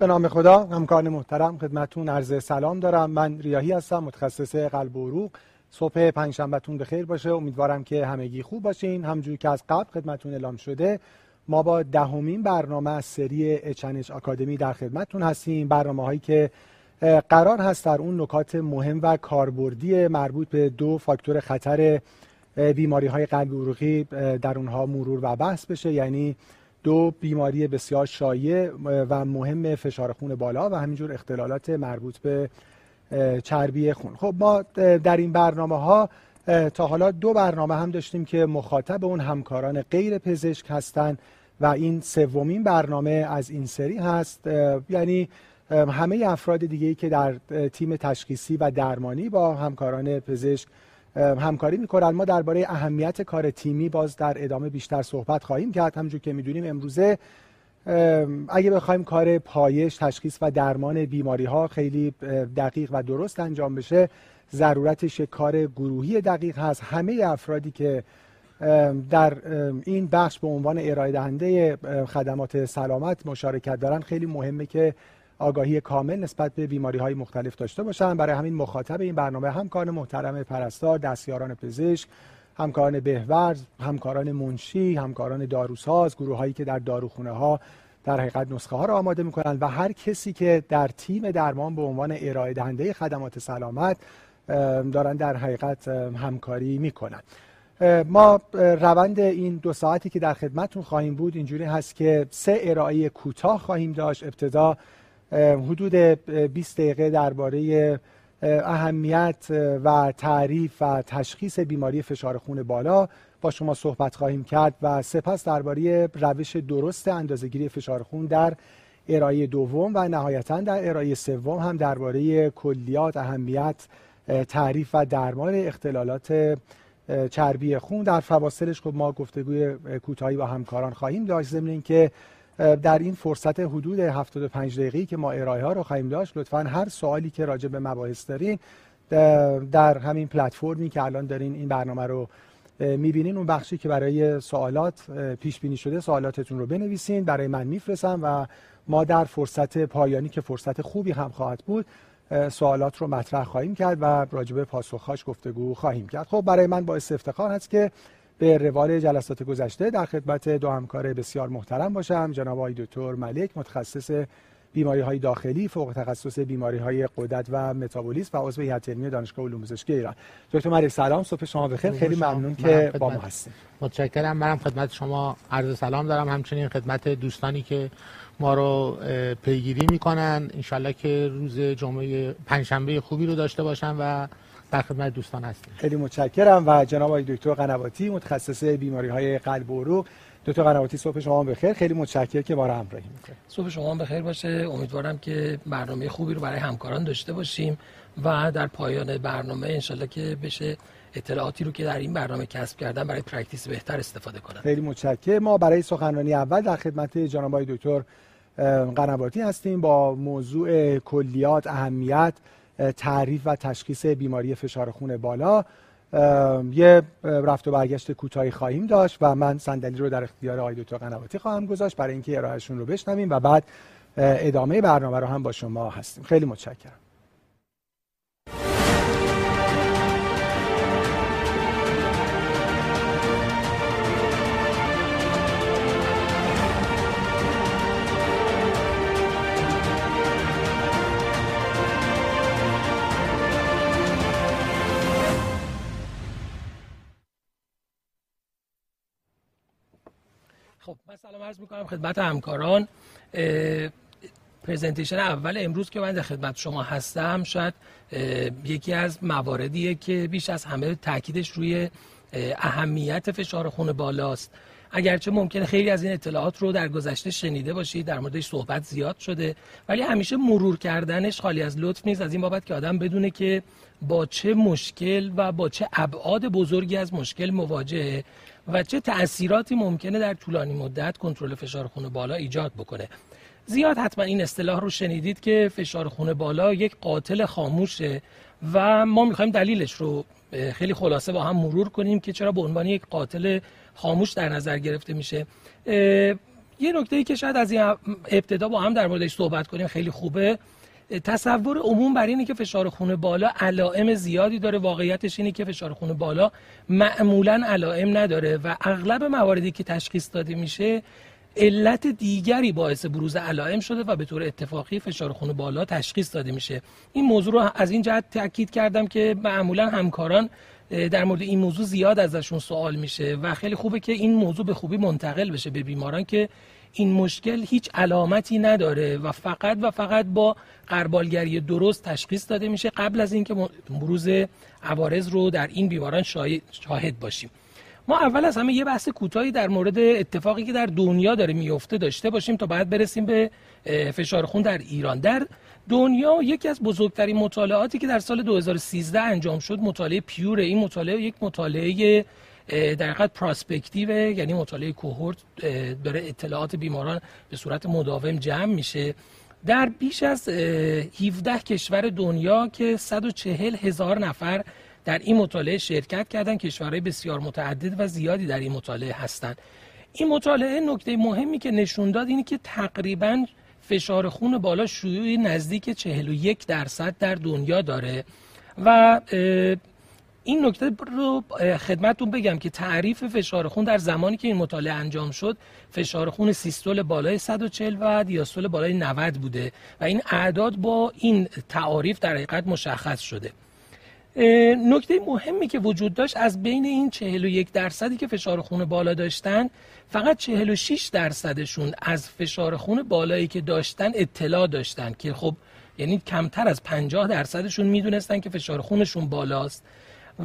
به نام خدا همکاران محترم خدمتون عرض سلام دارم. من ریاهی هستم متخصص قلب و عروق. صبح پنجشنبهتون بخیر باشه. امیدوارم که همگی خوب باشین. همجوری که از قبل خدمتون اعلام شده ما با دهمین برنامه از سری اچنج آکادمی در خدمتتون هستیم. برنامه هایی که قرار هست در اون نکات مهم و کاربردی مربوط به دو فاکتور خطر بیماری های قلبی عروقی در اونها مرور و بحث بشه. یعنی دو بیماری بسیار شایع و مهم فشار خون بالا و همینجور اختلالات مربوط به چربی خون. خب ما در این برنامه ها تا حالا دو برنامه هم داشتیم که مخاطب اون همکاران غیر پزشک هستند و این سومین برنامه از این سری هست. یعنی همه افراد دیگه که در تیم تشخیصی و درمانی با همکاران پزشک همکاری می‌کنن ما درباره اهمیت کار تیمی باز در ادامه بیشتر صحبت خواهیم کرد. همونجور که می‌دونیم امروزه اگه بخوایم کار پایش تشخیص و درمان بیماری ها خیلی دقیق و درست انجام بشه ضرورتش کار گروهی دقیق هست. همه افرادی که در این بخش به عنوان ارائه دهنده خدمات سلامت مشارکت دارن خیلی مهمه که آگاهی کامل نسبت به بیماری های مختلف داشته باشن برای همین مخاطب این برنامه همکاران محترم پرستار دستیاران پزشک همکاران بهورز همکاران منشی همکاران داروساز گروه هایی که در داروخونه ها در حقیقت نسخه ها را آماده می‌کنن و هر کسی که در تیم درمان به عنوان ارائه دهنده خدمات سلامت دارن در حقیقت همکاری می‌کنن. ما روند این دو ساعتی که در خدمتون خواهیم بود اینجوری هست که سه ارائه کوتاه خواهیم داشت. ابتدا حدود 20 دقیقه درباره اهمیت و تعریف و تشخیص بیماری فشار خون بالا با شما صحبت خواهیم کرد و سپس درباره روش درست اندازهگیری فشار خون در ارائه دوم و نهایتا در ارائه سوم هم درباره کلیات اهمیت تعریف و درمان اختلالات چربی خون. در فواصلش خب ما گفتگوی کوتاهی با همکاران خواهیم داشت ضمن اینکه در این فرصت حدود 75 دقیقه‌ای که ما ارائه ها رو خواهیم داشت لطفا هر سوالی که راجع به مباحث دارین در همین پلتفرمی که الان دارین این برنامه رو می‌بینین. اون بخشی که برای سوالات پیش بینی شده سوالاتتون رو بنویسین. برای من میفرستم و ما در فرصت پایانی که فرصت خوبی هم خواهد بود سوالات رو مطرح خواهیم کرد و راجبه پاسخهاش گفتگو خواهیم کرد. خب برای من باعث افتخار هست که به روال جلسات گذشته در خدمت دو همکار بسیار محترم باشم جناب آقای دکتر ملک متخصص بیماری های داخلی فوق تخصص بیماری های قدرت و متابولیسم و عضو هیئت علمی دانشگاه علوم پزشکی ایران. دکتر ملک سلام صبح شما بخیر. خیلی ممنون که با ما هستید. متشکرم. منم خدمت شما عرض سلام دارم. همچنین خدمت دوستانی که ما رو پیگیری می‌کنن. انشالله که روز جمعه پنجشنبه خوبی رو داشته باشن و در خدمت دوستان هستیم. خیلی متشکرم و جناب آقای دکتر قنواتی متخصص بیماری های قلب و عروق دکتر قنواتی صبح شما بخیر. خیلی متشکرم که ما رو همراهی می‌کنید. صبح شما بخیر باشه. امیدوارم که برنامه خوبی رو برای همکاران داشته باشیم و در پایان برنامه انشالله که بشه اطلاعاتی رو که در این برنامه کسب کردن برای practice بهتر استفاده کنن. خیلی متشکرم. ما برای سخنرانی اول در خدمت جناب آقای دکتر قنواتی هستیم با موضوع کلیات اهمیت تعریف و تشخیص بیماری فشار خون بالا. یه رفت و برگشت کوتاهی خواهیم داشت و من صندلی رو در اختیار آقای دکتر قنواتی خواهم گذاشت برای اینکه ارائهشون رو بشنویم و بعد ادامه برنامه رو هم با شما هستیم. خیلی متشکرم. خب من سلام عرض می‌کنم خدمت همکاران. پریزنتیشن اول امروز که من در خدمت شما هستم شاید یکی از مواردیه که بیش از همه تاکیدش روی اهمیت فشار خون بالاست. اگرچه ممکنه خیلی از این اطلاعات رو در گذشته شنیده باشید در موردش صحبت زیاد شده ولی همیشه مرور کردنش خالی از لطف نیست. از این بابت که آدم بدونه که با چه مشکل و با چه ابعاد بزرگی از مشکل مواجهه. و چه تأثیراتی ممکنه در طولانی مدت کنترل فشار خون بالا ایجاد بکنه. زیاد حتما این اصطلاح رو شنیدید که فشار خون بالا یک قاتل خاموشه و ما می‌خوایم دلیلش رو خیلی خلاصه با هم مرور کنیم که چرا به عنوان یک قاتل خاموش در نظر گرفته میشه. یه نکته ای که شاید از ابتدا با هم در موردش صحبت کنیم خیلی خوبه. تصور عموم بر اینه که فشار خون بالا علائم زیادی داره. واقعیتش اینه که فشار خون بالا معمولا علائم نداره و اغلب مواردی که تشخیص داده میشه علت دیگری باعث بروز علائم شده و به طور اتفاقی فشار خون بالا تشخیص داده میشه. این موضوع رو از این جهت تاکید کردم که معمولا همکاران در مورد این موضوع زیاد ازشون سوال میشه و خیلی خوبه که این موضوع به خوبی منتقل بشه به بیماران که این مشکل هیچ علامتی نداره و فقط و فقط با قربالگری درست تشخیص داده میشه قبل از اینکه بروز عوارض رو در این بیماران شاهد باشیم. ما اول از همه یه بحث کوتاهی در مورد اتفاقی که در دنیا داره میفته داشته باشیم تا بعد برسیم به فشار خون در ایران. در دنیا یکی از بزرگترین مطالعاتی که در سال 2013 انجام شد مطالعه پیور این مطالعه یک مطالعه در حقیقت پراسپکتیو یعنی مطالعه کوهورت داره اطلاعات بیماران به صورت مداوم جمع میشه. در بیش از 17 کشور دنیا که 140 هزار نفر در این مطالعه شرکت کردن کشورهای بسیار متعدد و زیادی در این مطالعه هستند این مطالعه نکته مهمی که نشون داد اینه که تقریبا فشار خون بالا شیوع نزدیک 41 درصد در دنیا داره و این نکته رو خدمتتون بگم که تعریف فشار خون در زمانی که این مطالعه انجام شد فشار خون سیستول بالای 140 و دیاستول بالای 90 بوده و این اعداد با این تعاریف در حقیقت مشخص شده. نکته مهمی که وجود داشت از بین این 41 درصدی که فشار خون بالا داشتن فقط 46 درصدشون از فشار خون بالایی که داشتن اطلاع داشتن که خب یعنی کمتر از 50 درصدشون می‌دونستن که فشار خونشون بالاست.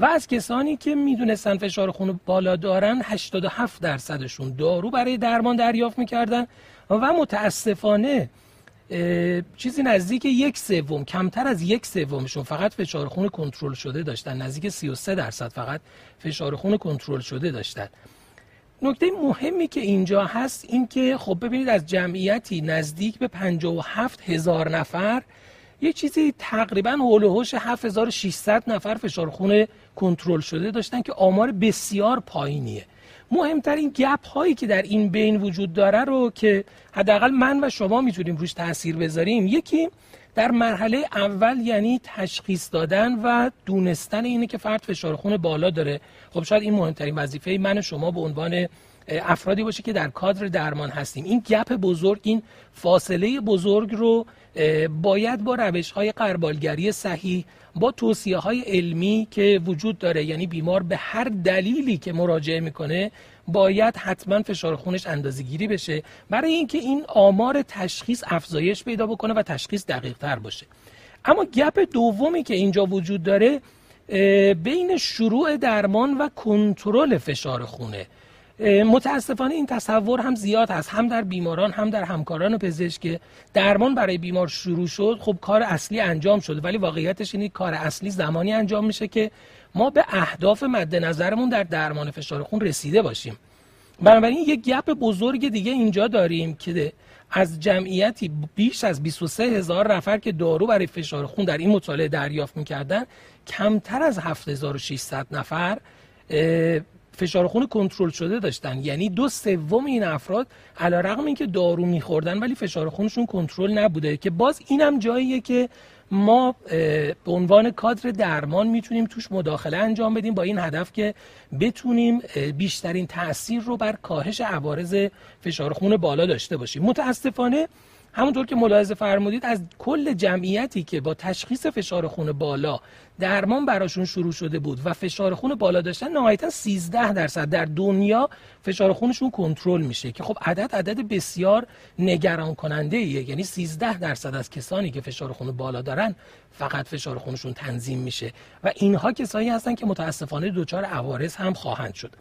و از کسانی که می‌دونستن فشار خون بالا دارن 87 درصدشون دارو برای درمان دریافت می‌کردن و متاسفانه چیزی نزدیک یک سوم کمتر از یک سومشون فقط فشار خون کنترل شده داشتن. نزدیک 33 درصد فقط فشار خون کنترل شده داشتن. نکته مهمی که اینجا هست این که خب ببینید از جمعیتی نزدیک به 57 هزار نفر یه چیزی تقریبا حول و حوش 7600 نفر فشار خون کنترل شده داشتن که آمار بسیار پایینیه. مهمترین گپ هایی که در این بین وجود داره رو که حداقل من و شما می‌تونیم روش تاثیر بذاریم یکی در مرحله اول یعنی تشخیص دادن و دونستن اینه که فرد فشار خون بالا داره. خب شاید این مهمترین وظیفه من و شما به عنوان افرادی باشه که در کادر درمان هستیم. این گپ بزرگ این فاصله بزرگ رو باید با روش های قربالگری صحیح با توصیه های علمی که وجود داره یعنی بیمار به هر دلیلی که مراجعه می‌کنه باید حتما فشار خونش اندازه گیری بشه برای اینکه این آمار تشخیص افزایش پیدا بکنه و تشخیص دقیق تر باشه. اما گپ دومی که اینجا وجود داره بین شروع درمان و کنترل فشار خونه. متاسفانه این تصور هم زیاد هست. هم در بیماران هم در همکاران پزشک درمان برای بیمار شروع شد خب کار اصلی انجام شده ولی واقعیتش اینه کار اصلی زمانی انجام میشه که ما به اهداف مد نظرمون در درمان فشار خون رسیده باشیم. بنابراین یک گپ بزرگ دیگه اینجا داریم که از جمعیتی بیش از 23 هزار نفر که دارو برای فشار خون در این مطالعه دریافت می‌کردن کمتر از 7600 نفر فشار خون کنترل شده داشتن. یعنی دو سوم این افراد علی رغم اینکه دارو میخوردن ولی فشار خونشون کنترل نبوده. که باز اینم جاییه که ما به عنوان کادر درمان می‌تونیم توش مداخله انجام بدیم با این هدف که بتونیم بیشترین تاثیر رو بر کاهش عوارض فشار خون بالا داشته باشیم. متاسفانه همونطور که ملاحظه فرمودید از کل جمعیتی که با تشخیص فشار خون بالا درمان براشون شروع شده بود و فشار خون بالا داشتن نهایتا 13 درصد در دنیا فشار خونشون کنترل میشه که خب عدد عدد بسیار نگران کننده ایه یعنی 13 درصد از کسانی که فشار خون بالا دارن فقط فشار خونشون تنظیم میشه و اینها کسایی هستن که متاسفانه دچار عوارض هم خواهند شد.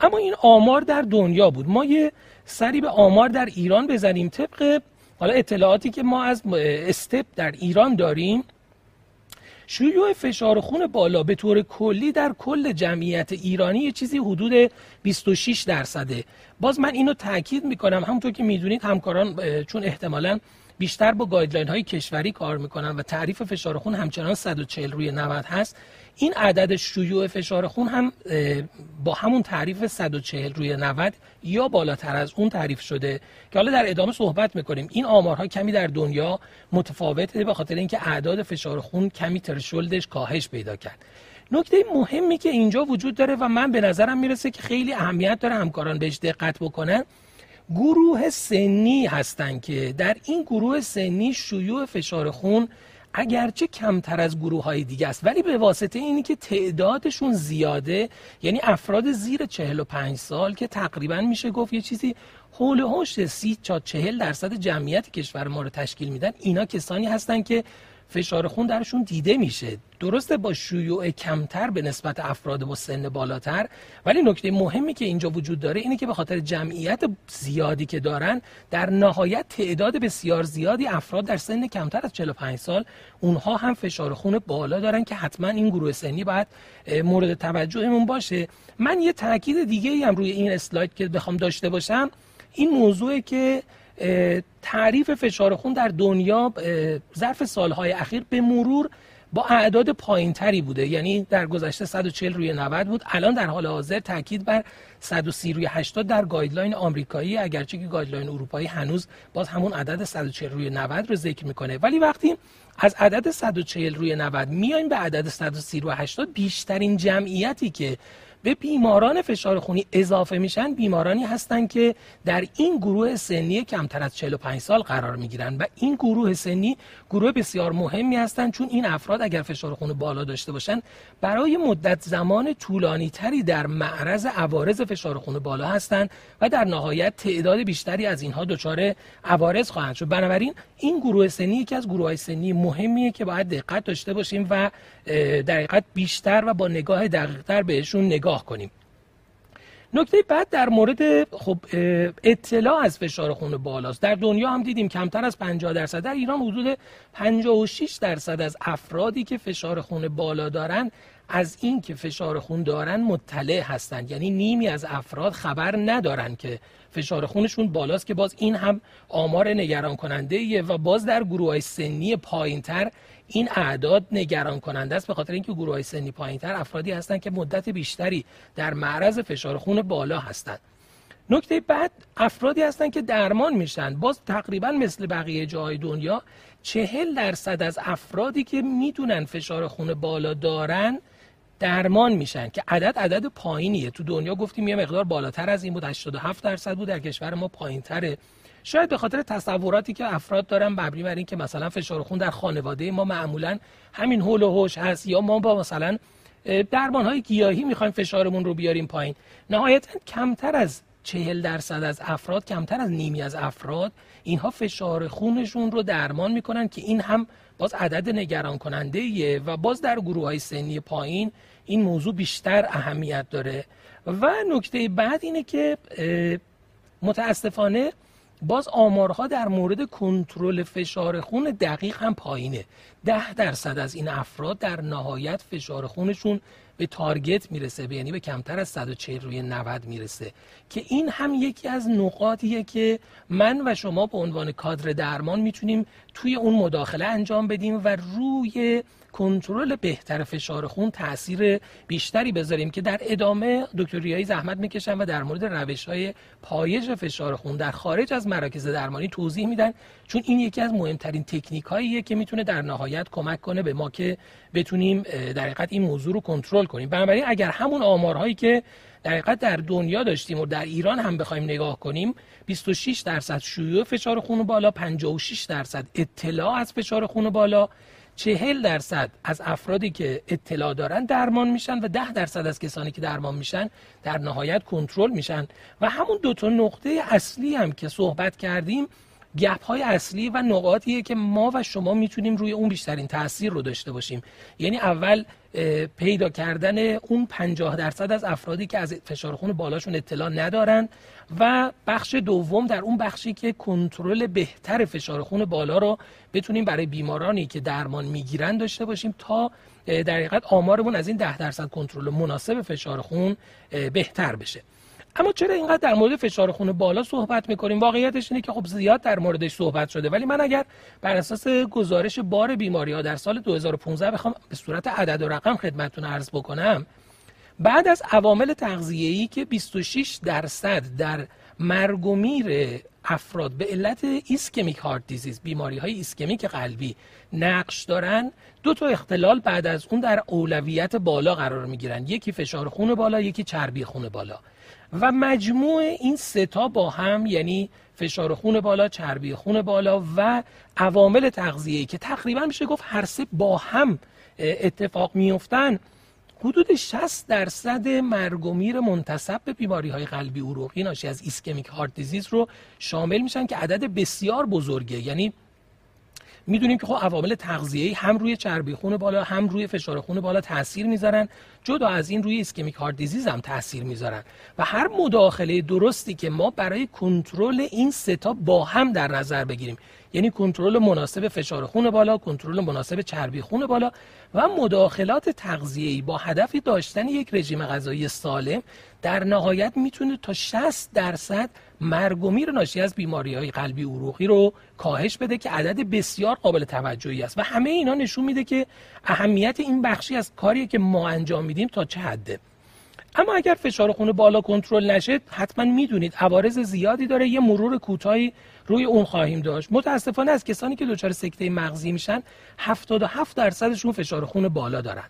اما این آمار در دنیا بود. ما یه سری به آمار در ایران بزنیم. طبق حالا اطلاعاتی که ما از استپ در ایران داریم شیوع فشار خون بالا به طور کلی در کل جمعیت ایرانی یه چیزی حدود 26 درصده. باز من اینو تاکید می‌کنم همونطور که می‌دونید همکاران چون احتمالا بیشتر با گایدلاین های کشوری کار می‌کنن و تعریف فشار خون همچنان 140 روی 90 هست. این عدد شیوع فشار خون هم با همون تعریف 140 روی 90 یا بالاتر از اون تعریف شده که حالا در ادامه صحبت می‌کنیم. این آمارها کمی در دنیا متفاوته به خاطر اینکه اعداد فشار خون کمی ترشولدش کاهش پیدا کرد. نکته مهمی که اینجا وجود داره و من به نظرم می‌رسه که خیلی اهمیت داره همکاران بهش دقت بکنن گروه سنی هستن که در این گروه سنی شیوع فشار خون اگرچه کمتر از گروه های دیگه است ولی به واسطه اینی که تعدادشون زیاده یعنی افراد زیر 45 سال که تقریبا میشه گفت یه چیزی حول هوش سی تا 40 درصد جمعیت کشور ما رو تشکیل میدن اینا کسانی هستن که فشار خون درشون دیده میشه. درسته با شیوع کمتر به نسبت افراد با سن بالاتر ولی نکته مهمی که اینجا وجود داره اینه که به خاطر جمعیت زیادی که دارن در نهایت تعداد بسیار زیادی افراد در سن کمتر از 45 سال اونها هم فشار خون بالا دارن که حتما این گروه سنی باید مورد توجهمون باشه. من یه تاکید دیگه هم روی این اسلاید که بخوام داشته باشم. این موضوعه که تعریف فشار خون در دنیا ظرف سالهای اخیر به مرور با اعداد پایینتری بوده. یعنی در گذشته 140 روی 90 بود. الان در حال حاضر تاکید بر 130 روی 80 در guideline آمریکایی. اگرچه که guideline اروپایی هنوز باز همون عدد 140 روی 90 رو ذکر می‌کنه. ولی وقتی از عدد 140 روی 90 میایم به عدد 130 روی 80 بیشترین جمعیتی که به بیماران فشار خونی اضافه میشن بیمارانی هستند که در این گروه سنی کمتر از 45 سال قرار می‌گیرن و این گروه سنی گروه بسیار مهمی هستند چون این افراد اگر فشار خون بالا داشته باشن برای مدت زمان طولانی تری در معرض عوارض فشار خون بالا هستند و در نهایت تعداد بیشتری از اینها دچار عوارض خواهند شد. بنابراین این گروه سنی یکی از گروه های سنی مهمیه که باید دقت داشته باشیم و در بیشتر و با نگاه دقیقتر بهشون نگاه کنیم. نکته بعد در مورد خب اطلاع از فشار خون بالاست. در دنیا هم دیدیم کمتر از 50 درصد. در ایران حدود 56 درصد از افرادی که فشار خون بالا دارن از این که فشار خون دارن مطلع هستند یعنی نیمی از افراد خبر ندارن که فشار خونشون بالاست که باز این هم آمار نگران کننده و باز در گروه های سنی پایینتر این اعداد نگران کننده است به خاطر اینکه گروه های سنی پایینتر افرادی هستند که مدت بیشتری در معرض فشار خون بالا هستند. نکته بعد افرادی هستند که درمان میشن. باز تقریبا مثل بقیه جاهای دنیا چهل درصد از افرادی که می‌دونن فشار خون بالا دارن درمان میشن که عدد عدد پایینیه. تو دنیا گفتیم یه مقدار بالاتر از این بود 87 درصد بود. در کشور ما پایینتره. شاید به خاطر تصوراتی که افراد دارن مبنی بر اینکه مثلا فشار خون در خانواده ما معمولا همین هول و هوش هست یا ما با مثلا درمان های گیاهی می‌خوایم فشارمون رو بیاریم پایین. نهایتا کمتر از چهل درصد از افراد کمتر از نیمی از افراد اینها فشار خونشون رو درمان می‌کنن که این هم باز عدد نگران کننده و باز در گروه های سنی پایین این موضوع بیشتر اهمیت داره. و نکته بعد اینه که متاسفانه باز آمارها در مورد کنترل فشار خون دقیق هم پایینه. ده درصد از این افراد در نهایت فشار خونشون به تارگت می‌رسه به یعنی به کمتر از 140 روی 90 می‌رسه. که این هم یکی از نقاطیه که من و شما به عنوان کادر درمان می‌تونیم توی اون مداخله انجام بدیم و روی کنترل بهتر فشار خون تاثیر بیشتری بذاریم که در ادامه دکتر ریایی زحمت می‌کشن و در مورد روش های پایش فشار خون در خارج از مراکز درمانی توضیح میدن چون این یکی از مهمترین تکنیک هاییه که می‌تونه در نهایت کمک کنه به ما که بتونیم در حقیقت این موضوع رو کنترل کنیم. بنابراین اگر همون آمارهایی که در حقیقت در دنیا داشتیم و در ایران هم بخوایم نگاه کنیم 26 درصد شیوع فشار خون بالا 56 درصد اطلاع از فشار خون بالا چهل درصد از افرادی که اطلاع دارن درمان میشن و ده درصد از کسانی که درمان میشن در نهایت کنترل میشن. و همون دو تا نقطه اصلی هم که صحبت کردیم گپ های اصلی و نقاطیه که ما و شما می‌تونیم روی اون بیشترین تاثیر رو داشته باشیم. یعنی اول پیدا کردن اون 50 درصد از افرادی که از فشار خون بالاشون اطلاع ندارن و بخش دوم در اون بخشی که کنترل بهتر فشار خون بالا رو بتونیم برای بیمارانی که درمان می‌گیرن داشته باشیم تا در حقیقت آمارمون از این 10 درصد کنترل مناسب فشار خون بهتر بشه. اما چرا اینقدر در مورد فشار خون بالا صحبت می‌کنیم؟ واقعیتش اینه که خب زیاد در موردش صحبت شده. ولی من اگر بر اساس گزارش بار بیماری ها در سال 2015 بخوام به صورت عدد و رقم خدمتتون عرض بکنم بعد از عوامل تغذیه‌ای که 26 درصد در مرگ و میر افراد به علت ischemic heart disease بیماری های ایسکمیک قلبی نقش دارن دو تا اختلال بعد از اون در اولویت بالا قرار می گیرن یکی فشار خون بالا یکی چربی خون بالا. و مجموع این سه تا با هم یعنی فشار خون بالا چربی خون بالا و عوامل تغذیه‌ای که تقریبا میشه گفت هر سه با هم اتفاق میفتن حدود 60 درصد مرگ و میر منتسب به بیماری های قلبی عروقی ناشی از ischemic heart disease رو شامل میشن که عدد بسیار بزرگه. یعنی می‌دونیم که خب عوامل تغذیه‌ای هم روی چربی خون بالا هم روی فشار خون بالا تاثیر می‌ذارن. جدا از این روی ischemic heart disease هم تاثیر می‌ذارن. و هر مداخله درستی که ما برای کنترل این سه تا با هم در نظر بگیریم. یعنی کنترل مناسب فشار خون بالا کنترل مناسب چربی خون بالا و مداخلات تغذیه‌ای با هدف داشتن یک رژیم غذایی سالم در نهایت می‌تونه تا 60 درصد مرگ و میر ناشی از بیماری های قلبی عروقی رو کاهش بده که عدد بسیار قابل توجهی است. و همه اینا نشون میده که اهمیت این بخشی از کاریه که ما انجام میدیم تا چه حده. اما اگر فشار خون بالا کنترل نشه حتما می‌دونید عوارض زیادی داره. یه مرور کوتاهی روی اون خواهیم داشت. متاسفانه از کسانی که دچار سکته مغزی میشن 77 درصدشون فشار خون بالا دارن.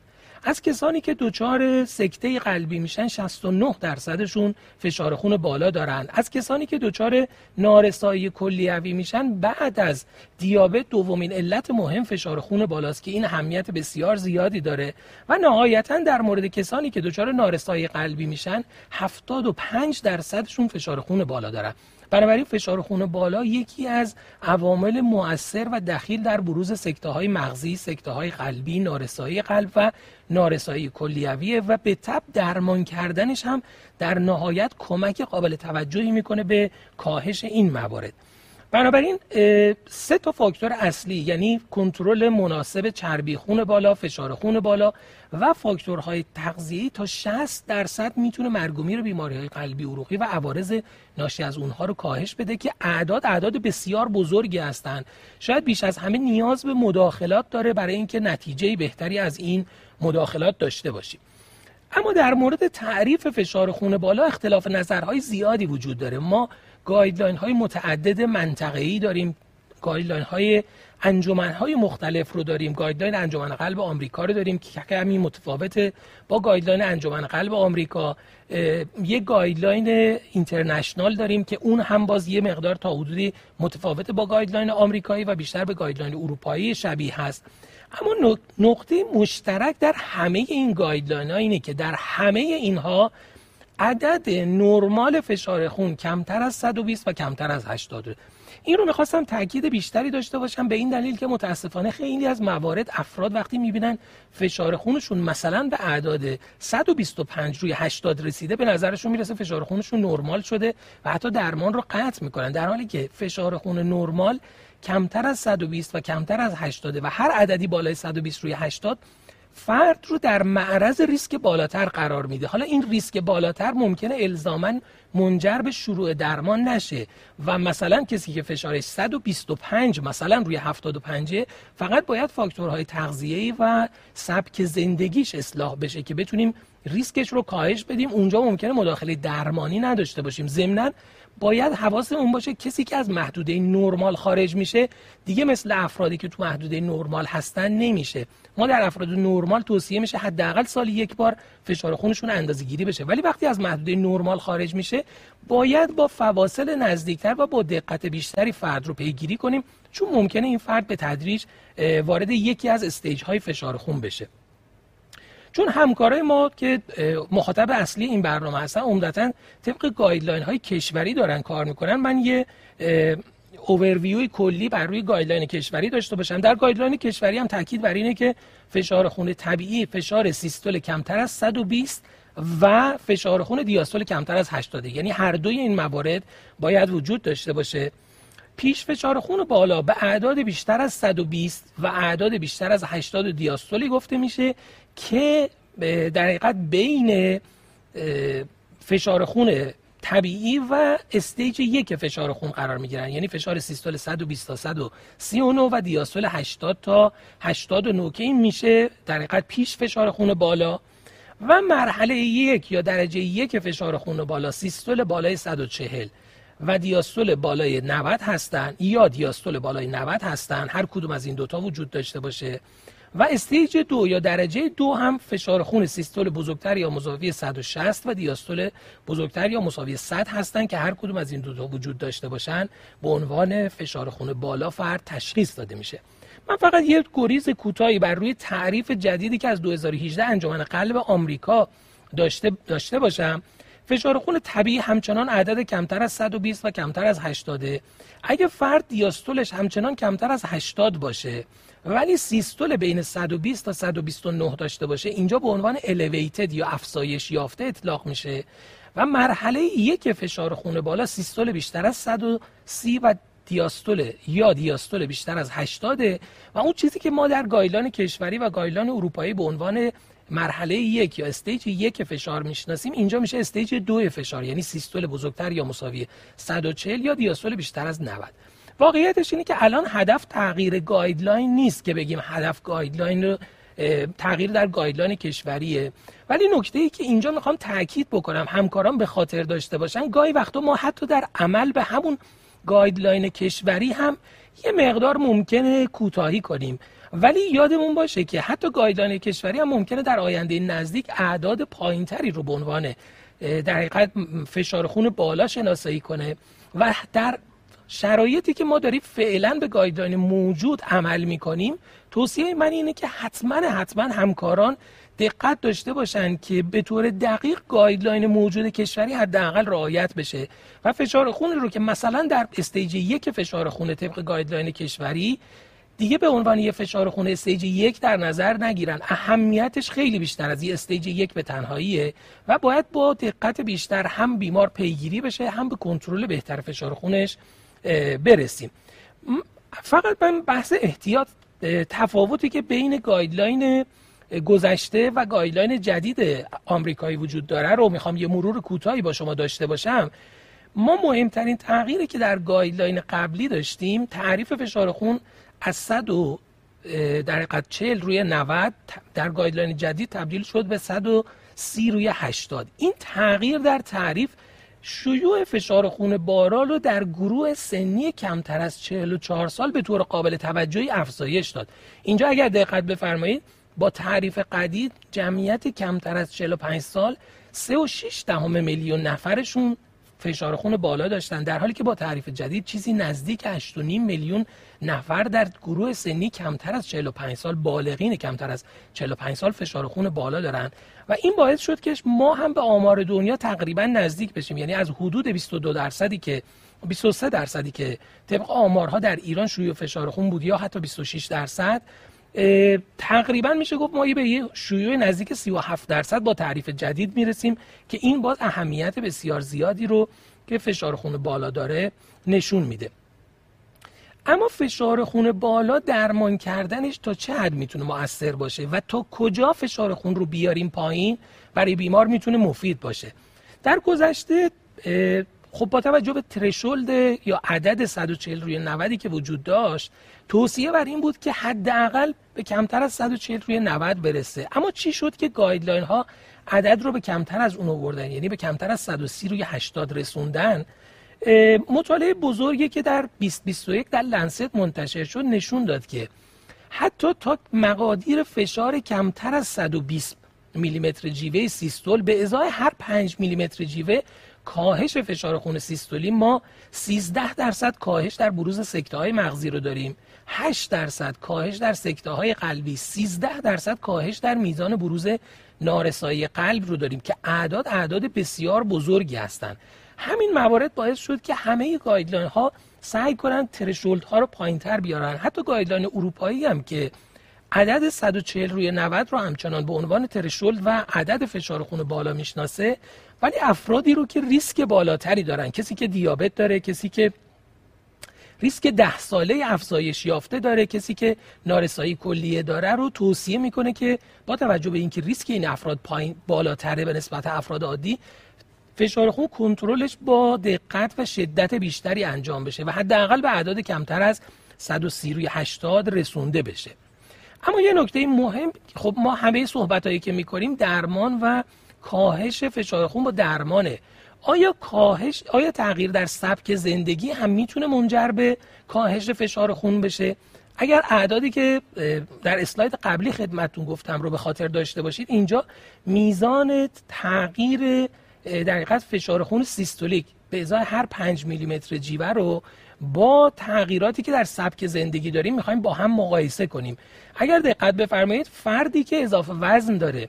از کسانی که دچار سکته قلبی میشن 69 درصدشون فشار خون بالا دارن. از کسانی که دچار نارسایی کلیوی میشن بعد از دیابت دومین علت مهم فشار خون بالاست که این اهمیت بسیار زیادی داره. و نهایتا در مورد کسانی که دچار نارسایی قلبی میشن 75 درصدشون فشار خون بالا دارن. بنابراین فشار خون بالا یکی از عوامل مؤثر و دخیل در بروز سکته های مغزی، سکته های قلبی، نارسایی قلب و نارسایی کلیویه و به تب درمان کردنش هم در نهایت کمک قابل توجهی می‌کنه به کاهش این موارد. بنابراین سه تا فاکتور اصلی یعنی کنترل مناسب چربی خون بالا، فشار خون بالا و فاکتورهای تغذیه‌ای تا 60 درصد می‌تونه مرگومی رو بیماری های قلبی عروقی و عوارض ناشی از اونها رو کاهش بده که اعداد اعداد بسیار بزرگی هستند شاید بیش از همه نیاز به مداخلات داره برای اینکه نتیجه بهتری از این مداخلات داشته باشیم اما در مورد تعریف فشار خون بالا اختلاف نظرهای زیادی وجود داره. ما guideline های متعدد منطقه‌ای داریم. guideline های انجمن های مختلف رو داریم. guideline انجمن قلب آمریکا رو داریم که کمی متفاوته با guideline انجمن قلب آمریکا. یک guideline international داریم که اون هم باز یه مقدار تا حدودی متفاوته با guideline آمریکایی و بیشتر به guideline اروپایی شبیه هست. اما نقطه مشترک در همه این guideline ها اینه که در همه اینها عدد نرمال فشار خون کمتر از 120 و کمتر از 80 این رو می‌خواستم تاکید بیشتری داشته باشم به این دلیل که متاسفانه خیلی از موارد افراد وقتی می‌بینن فشار خونشون مثلا به اعداد 125 روی 80 رسیده به نظرشون می‌رسه فشار خونشون نرمال شده و حتی درمان رو قطع می‌کنن. در حالی که فشار خون نرمال کمتر از 120 و کمتر از 80 و هر عددی بالای 120 روی 80 فرد رو در معرض ریسک بالاتر قرار میده. حالا این ریسک بالاتر ممکنه الزاما منجر به شروع درمان نشه و مثلا کسی که فشارش 125 مثلا روی 75 فقط باید فاکتورهای تغذیه‌ای و سبک زندگیش اصلاح بشه که بتونیم ریسکش رو کاهش بدیم. اونجا ممکنه مداخله درمانی نداشته باشیم. ضمن باید اون باشه کسی که از محدوده نرمال خارج میشه دیگه مثل افرادی که تو محدوده نرمال هستن نمیشه. ما در افراد نرمال توصیه میشه حداقل سالی یک بار فشار خونشون اندازه گیری بشه. ولی وقتی از محدوده نرمال خارج میشه باید با فواصل نزدیکتر و با دقت بیشتری فرد رو پیگیری کنیم چون ممکنه این فرد به تدریج وارد یکی از stage های فشار خون بشه. چون همکارای ما که مخاطب اصلی این برنامه هستن عمدتا طبق guideline های کشوری دارن کار می‌کنن. من یه اوورویوی کلی بر روی guideline کشوری داشته باشم. در guideline کشوری هم تاکید بر اینه که فشار خون طبیعی فشار سیستول کمتر از 120 و فشار خون دیاستول کمتر از 80 یعنی هر دوی این موارد باید وجود داشته باشه. پیش فشار خون بالا به اعداد بیشتر از 120 و اعداد بیشتر از 80 دیاستولی گفته میشه که در حقیقت بین فشار خون طبیعی و stage یک فشار خون قرار می گیرن یعنی فشار سیستول 120 تا 139 و دیاستول 80 تا 89 که این میشه در حقیقت پیش فشار خون بالا و مرحله یک یا درجه یک فشار خون بالا سیستول بالای 140 و دیاستول بالای 90 هستن یا دیاستول بالای 90 هستن. هر کدوم از این دوتا وجود داشته باشه. و stage دو یا درجه دو هم فشار خون سیستول بزرگتر یا مساوی 160 و دیاستول بزرگتر یا مساوی 100 هستند که هر کدوم از این دو تا وجود داشته باشن. به عنوان فشار خون بالا فرد تشخیص داده میشه. من فقط یه گریز کوتاهی بر روی تعریف جدیدی که از 2018 انجمن قلب آمریکا داشته داشته باشم. فشار خون طبیعی همچنان عدد کمتر از 120 و کمتر از 80 اگه فرد دیاستولش همچنان کمتر از 80 باشه ولی سیستول بین 120 تا 129 داشته باشه اینجا به عنوان elevated یا افزایش یافته اطلاق میشه. و مرحله یک فشار خون بالا سیستول بیشتر از 130 و دیاستول یا دیاستول بیشتر از 80 و اون چیزی که ما در guideline کشوری و guideline اروپایی به عنوان مرحله یک یا stage یک فشار می‌شناسیم اینجا میشه stage دو فشار یعنی سیستول بزرگتر یا مساوی 140 یا دیاستول بیشتر از 90 واقعیتش اینه که الان هدف تغییر guideline نیست که بگیم هدف guideline رو تغییر در guideline کشوریه. ولی نکته ای که اینجا می‌خوام تاکید بکنم همکاران به خاطر داشته باشن گاهی وقتا ما حتی در عمل به همون guideline کشوری هم یه مقدار ممکنه کوتاهی کنیم. ولی یادمون باشه که حتی guideline کشوری هم ممکنه در آینده نزدیک اعداد پایینتری رو به عنوان در حقیقت فشار خون بالا شناسایی کنه و در شرایطی که ما داریم فعلا به guideline موجود عمل می‌کنیم توصیه من اینه که حتما حتما همکاران دقت داشته باشن که به طور دقیق guideline موجود کشوری حداقل رعایت بشه و فشار خون رو که مثلا در stage یک فشار خون طبق guideline کشوری دیگه به عنوان یه فشار خون stage یک در نظر نگیرن. اهمیتش خیلی بیشتر از یه stage یک به تنهاییه و باید با دقت بیشتر هم بیمار پیگیری بشه هم به کنترل بهتر فشار خونش. برسیم. فقط من بحث احتیاط تفاوتی که بین guideline گذشته و guideline جدید آمریکایی وجود داره رو می‌خوام یه مرور کوتاهی با شما داشته باشم. ما مهمترین تغییری که در guideline قبلی داشتیم تعریف فشار خون از 140 روی 90 در guideline جدید تبدیل شد به 130 روی 80 این تغییر در تعریف شیوع فشار خون بارال رو در گروه سنی کمتر از 44 سال به طور قابل توجهی افزایش داد. اینجا اگر دقت بفرمایید با تعریف قدید جمعیت کمتر از 45 سال 3.6 دهم میلیون نفرشون فشار خون بالا داشتن. در حالی که با تعریف جدید چیزی نزدیک 8.5 میلیون نفر در گروه سنی کمتر از 45 سال بالغین کمتر از 45 سال فشار خون بالا دارن. و این باعث شد که ما هم به آمار دنیا تقریبا نزدیک بشیم. یعنی از حدود 22 درصدی که 23 درصدی که طبق آمارها در ایران شیوع فشار خون بود یا حتی 26 درصد تقریبا میشه گفت ما به یه شیوع نزدیک 37 درصد با تعریف جدید می‌رسیم که این باز اهمیت بسیار زیادی رو که فشار خون بالا داره نشون میده. اما فشار خون بالا درمان کردنش تا چه حد می‌تونه مؤثر باشه و تا کجا فشار خون رو بیاریم پایین برای بیمار می‌تونه مفید باشه؟ در گذشته خب با توجه به ترشولد یا عدد 140 روی 90 که وجود داشت توصیه بر این بود که حداقل به کمتر از 140 روی 90 برسه. اما چی شد که گایدلاین ها عدد رو به کمتر از اون آوردن؟ یعنی به کمتر از 130 روی 80 رسوندن. مطالعه بزرگی که در 2021 در لنست منتشر شد نشون داد که حتی تا مقادیر فشار کمتر از 120 میلیمتر جیوه سیستول به ازای هر 5 میلیمتر جیوه کاهش فشار خون سیستولی ما 13 درصد کاهش در بروز سکته های مغزی رو داریم. 8 درصد کاهش در سکته های قلبی 13 درصد کاهش در میزان بروز نارسایی قلب رو داریم که اعداد اعداد بسیار بزرگی هستند همین موارد باعث شد که همه guideline ها سعی کنن threshold ها رو پایین تر بیارن. حتی guideline اروپایی هم که عدد 140 روی 90 رو همچنان به عنوان threshold و عدد فشار خون بالا می‌شناسه ولی افرادی رو که ریسک بالاتری دارن. کسی که دیابت داره کسی که ریسک ده ساله افزایش یافته داره کسی که نارسایی کلیه داره رو توصیه می‌کنه که با توجه به اینکه ریسک این افراد پایین بالاتره به نسبت افراد عادی فشار خون کنترلش با دقت و شدت بیشتری انجام بشه و حداقل به اعداد کمتر از 130 روی 80 رسونده بشه. اما یه نکته مهم خب ما همه صحبت هایی که می‌کنیم درمان و کاهش فشار خون با درمانه. آیا کاهش آیا تغییر در سبک زندگی هم می‌تونه منجر به کاهش فشار خون بشه؟ اگر اعدادی که در اسلاید قبلی خدمتتون گفتم رو به خاطر داشته باشید اینجا میزان تغییر در فشار خون سیستولیک به ازای هر 5 میلیمتر جیوه رو با تغییراتی که در سبک زندگی داریم می‌خوایم با هم مقایسه کنیم. اگر دقت بفرمایید فردی که اضافه وزن داره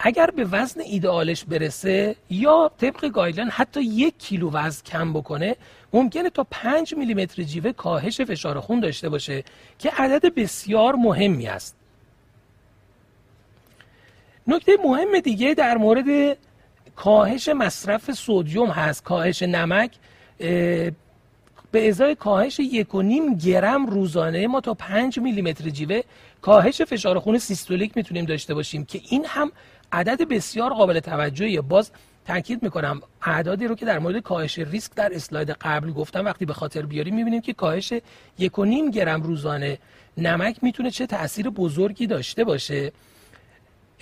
اگر به وزن ایدئالش برسه یا طبق guideline حتی یک کیلو وزن کم بکنه ممکنه تا 5 میلیمتر جیوه کاهش فشار خون داشته باشه که عدد بسیار مهمی است. نکته مهم دیگه در مورد کاهش مصرف سودیوم هست کاهش نمک. به ازای کاهش یک و نیم گرم روزانه ما تا 5 میلیمتر جیوه کاهش فشار خون سیستولیک می‌تونیم داشته باشیم که این هم عدد بسیار قابل توجهیه. باز تاکید می‌کنم اعدادی رو که در مورد کاهش ریسک در اسلاید قبل گفتم وقتی به خاطر بیاریم می‌بینیم که کاهش یک و نیم گرم روزانه نمک می‌تونه چه تاثیر بزرگی داشته باشه.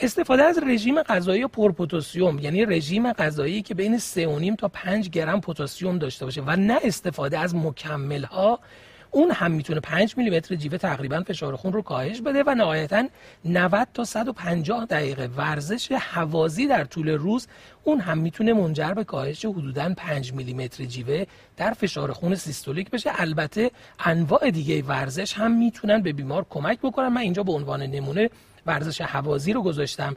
استفاده از رژیم غذایی پرپتاسیم یعنی رژیم غذایی که بین 3.5 تا 5 گرم پتاسیم داشته باشه و نه استفاده از مکمل ها اون هم می‌تونه 5 میلیمتر جیوه تقریبا فشار خون رو کاهش بده و نهایتا 90 تا 150 دقیقه ورزش حوازی در طول روز اون هم می‌تونه منجر به کاهش حدودا 5 میلیمتر جیوه در فشار خون سیستولیک بشه. البته انواع دیگه ورزش هم می‌تونن به بیمار کمک بکنن. من اینجا به عنوان نمونه ورزش حوازی رو گذاشتم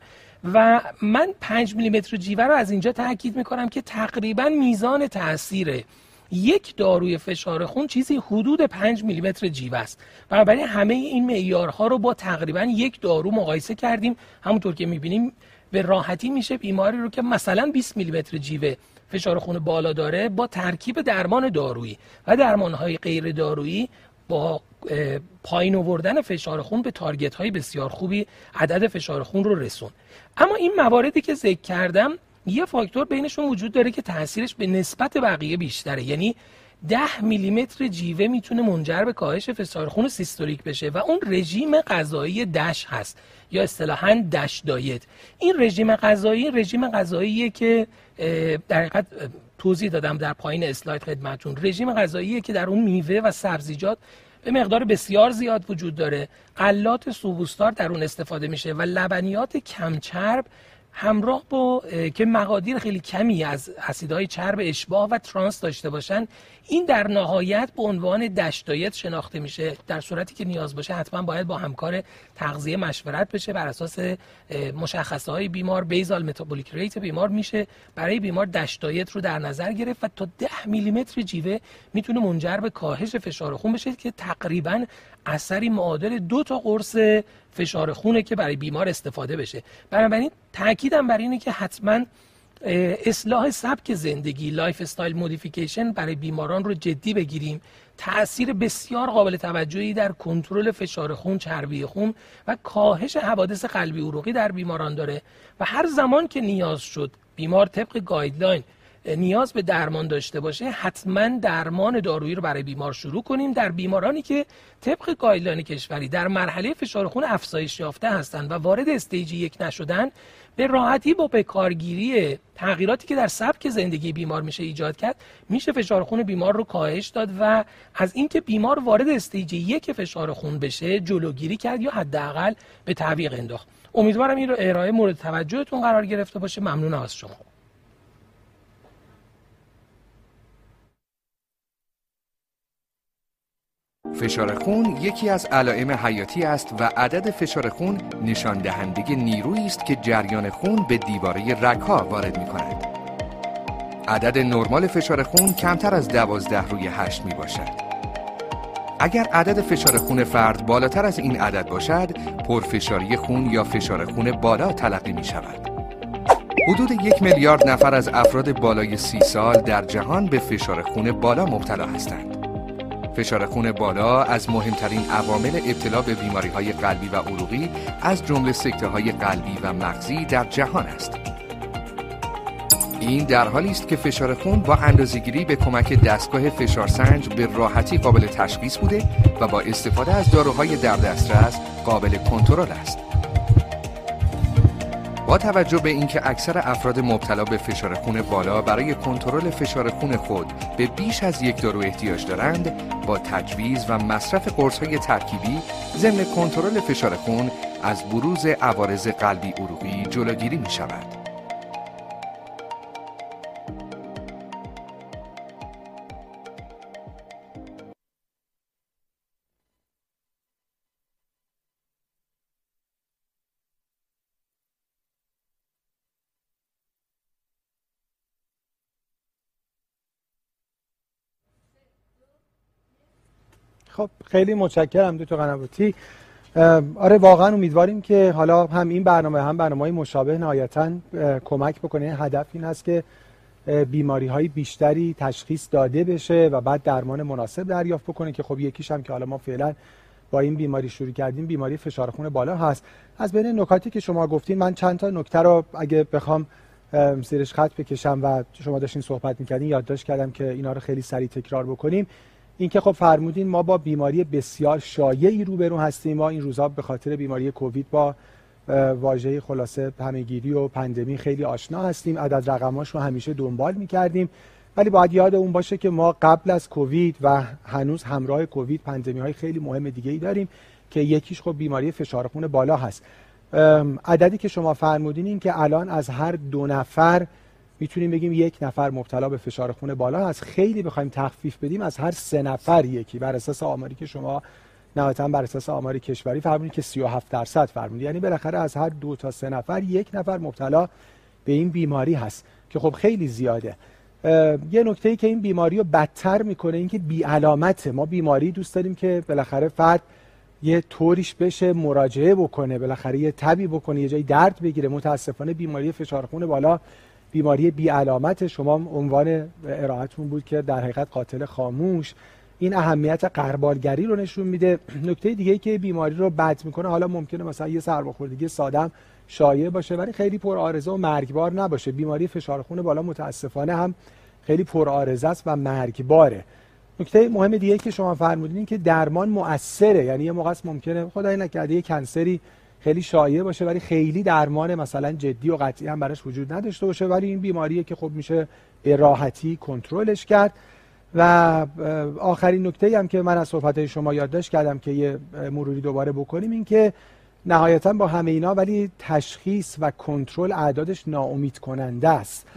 و من 5 میلیمتر جیوه رو از اینجا تاکید می‌کنم که تقریبا میزان تاثیر یک داروی فشار خون چیزی حدود 5 میلیمتر جیوه است. بنابراین همه این معیارها رو با تقریبا یک دارو مقایسه کردیم. همونطور که می‌بینیم به راحتی میشه بیماری رو که مثلا 20 میلیمتر جیوه فشار خون بالا داره با ترکیب درمان دارویی و درمانهای غیر دارویی با پایین آوردن فشار خون به تارگت های بسیار خوبی عدد فشار خون رو رسون. اما این مواردی که ذکر کردم یه فاکتور بینشون وجود داره که تاثیرش به نسبت بقیه بیشتره. یعنی 10 میلیمتر جیوه می‌تونه منجر به کاهش فشار خون سیستولیک بشه و اون رژیم غذایی دش هست یا اصطلاحا دش دایت. این رژیم غذایی رژیم غذاییه که در حقیقت توضیح دادم در پایین اسلاید خدمتون رژیم غذاییه که در اون میوه و سبزیجات به مقدار بسیار زیاد وجود داره. غلات سوبوستار در اون استفاده میشه و لبنیات کمچرب همراه با که مقادیر خیلی کمی از اسیدهای چرب اشباه و ترانس داشته باشن این در نهایت به عنوان دشتایت شناخته میشه. در صورتی که نیاز باشه حتما باید با همکار تغذیه مشورت بشه بر اساس مشخصه های بیمار. basal metabolic rate بیمار میشه. برای بیمار DASH diet رو در نظر گرفت و تا 10 میلیمتر جیوه می‌تونه منجر به کاهش فشار خون بشه که تقریبا اثری معادل دو تا قرص فشار خونه که برای بیمار استفاده بشه. بنابراین تاکیدم بر اینه که حتما اصلاح سبک زندگی lifestyle modification برای بیماران رو جدی بگیریم. تاثیر بسیار قابل توجهی در کنترل فشار خون چربی خون و کاهش حوادث قلبی عروقی در بیماران داره و هر زمان که نیاز شد بیمار طبق guideline نیاز به درمان داشته باشه حتما درمان دارویی رو برای بیمار شروع کنیم در بیمارانی که طبق guideline کشوری در مرحله فشار خون افزایش یافته هستند و وارد stage یک نشدن به راحتی با بکارگیری تغییراتی که در سبک زندگی بیمار میشه ایجاد کرد میشه فشار خون بیمار رو کاهش داد و از اینکه بیمار وارد استیج یک فشار خون بشه جلوگیری کرد یا حداقل به تعویق انداخت. امیدوارم این رو ارائه مورد توجهتون قرار گرفته باشه. ممنون از شما. فشار خون یکی از علائم حیاتی است و عدد فشار خون نشان دهنده نیرویی است که جریان خون به دیواره رگها وارد می کند. عدد نرمال فشار خون کمتر از دوازده روی هشت می باشد. اگر عدد فشار خون فرد بالاتر از این عدد باشد، پرفشاری خون یا فشار خون بالا تلقی می شود. حدود یک میلیارد نفر از افراد بالای سی سال در جهان به فشار خون بالا مبتلا هستند. فشار خون بالا از مهمترین عوامل ابتلا به بیماری های قلبی و عروقی از جمله سکته های قلبی و مغزی در جهان است. این در حالی است که فشار خون با اندازهگیری به کمک دستگاه فشارسنج به راحتی قابل تشخیص بوده و با استفاده از داروهای در دسترس قابل کنترل است. با توجه به اینکه اکثر افراد مبتلا به فشار خون بالا برای کنترل فشار خون خود به بیش از یک دارو احتیاج دارند با تجویز و مصرف قرص ترکیبی ضمن کنترل فشار خون از بروز عوارض قلبی عروقی جلوگیری می شود. خب خیلی متشکرم دکتر قنواتی آره واقعا امیدواریم که حالا هم این برنامه هم برنامه های مشابه نهایتا کمک بکنه. هدف این هست که بیماری های بیشتری تشخیص داده بشه و بعد درمان مناسب دریافت بکنه که خب یکیش هم که حالا ما فعلا با این بیماری شروع کردیم بیماری فشار خون بالا هست. از بین نکاتی که شما گفتین من چند تا نکته رو اگه بخوام زیرش خط بکشم و شما داشتین صحبت می‌کردین یادداشت کردم که اینا رو خیلی سریع تکرار بکنیم. اینکه خب فرمودین ما با بیماری بسیار شایعی روبرو هستیم. ما این روزها به خاطر بیماری کووید با واژه خلاصه همهگیری و پندمی خیلی آشنا هستیم. عدد رقماش رو همیشه دنبال می‌کردیم. ولی باید یاد اون باشه که ما قبل از کووید و هنوز همراه کووید پندمی های خیلی مهم دیگه ای داریم که یکیش خب بیماری فشار خون بالا هست. عددی که شما فرمودین این که الان از هر دو نفر می‌تونیم بگیم یک نفر مبتلا به فشار خون بالا هست خیلی بخوایم تخفیف بدیم از هر سه نفر. یکی بر اساس آماری که شما نهایتا بر اساس آماری کشوری فرمودید که 37 درصد فرمودید. یعنی بالاخره از هر دو تا سه نفر یک نفر مبتلا به این بیماری هست که خب خیلی زیاده. یه نکته ای که این بیماری رو بدتر می‌کنه اینکه بی علامته ما بیماری دوست داریم که بالاخره فرد یه طوریش بشه مراجعه بکنه بالاخره یه تبی بکنه یه جای درد بگیره. متاسفانه بیماری فشار خون بالا بیماری بی علامت. شما عنوان ارائهتون بود که در حقیقت قاتل خاموش این اهمیت قربالگری رو نشون میده. نکته دیگه که بیماری رو بد می‌کنه حالا ممکنه مثلا یه سرماخوردگی سادم شایع باشه ولی خیلی پر آرزه و مرگبار نباشه. بیماری فشار خون بالا متاسفانه هم خیلی پر آرزه است و مرگباره. نکته مهم دیگه که شما فرمودین که درمان مؤثره. یعنی یه موقع ممکنه خدای نکرده یه کنسری خیلی شایع باشه ولی خیلی درمان مثلا جدی و قطعی هم براش وجود نداشته باشه. ولی این بیماریه که خب میشه به راحتی کنترلش کرد. و آخرین نکته هم که من از صحبت شما یادداشت کردم که یه مروری دوباره بکنیم این که نهایتا با همه اینا ولی تشخیص و کنترل اعدادش ناامید کننده است.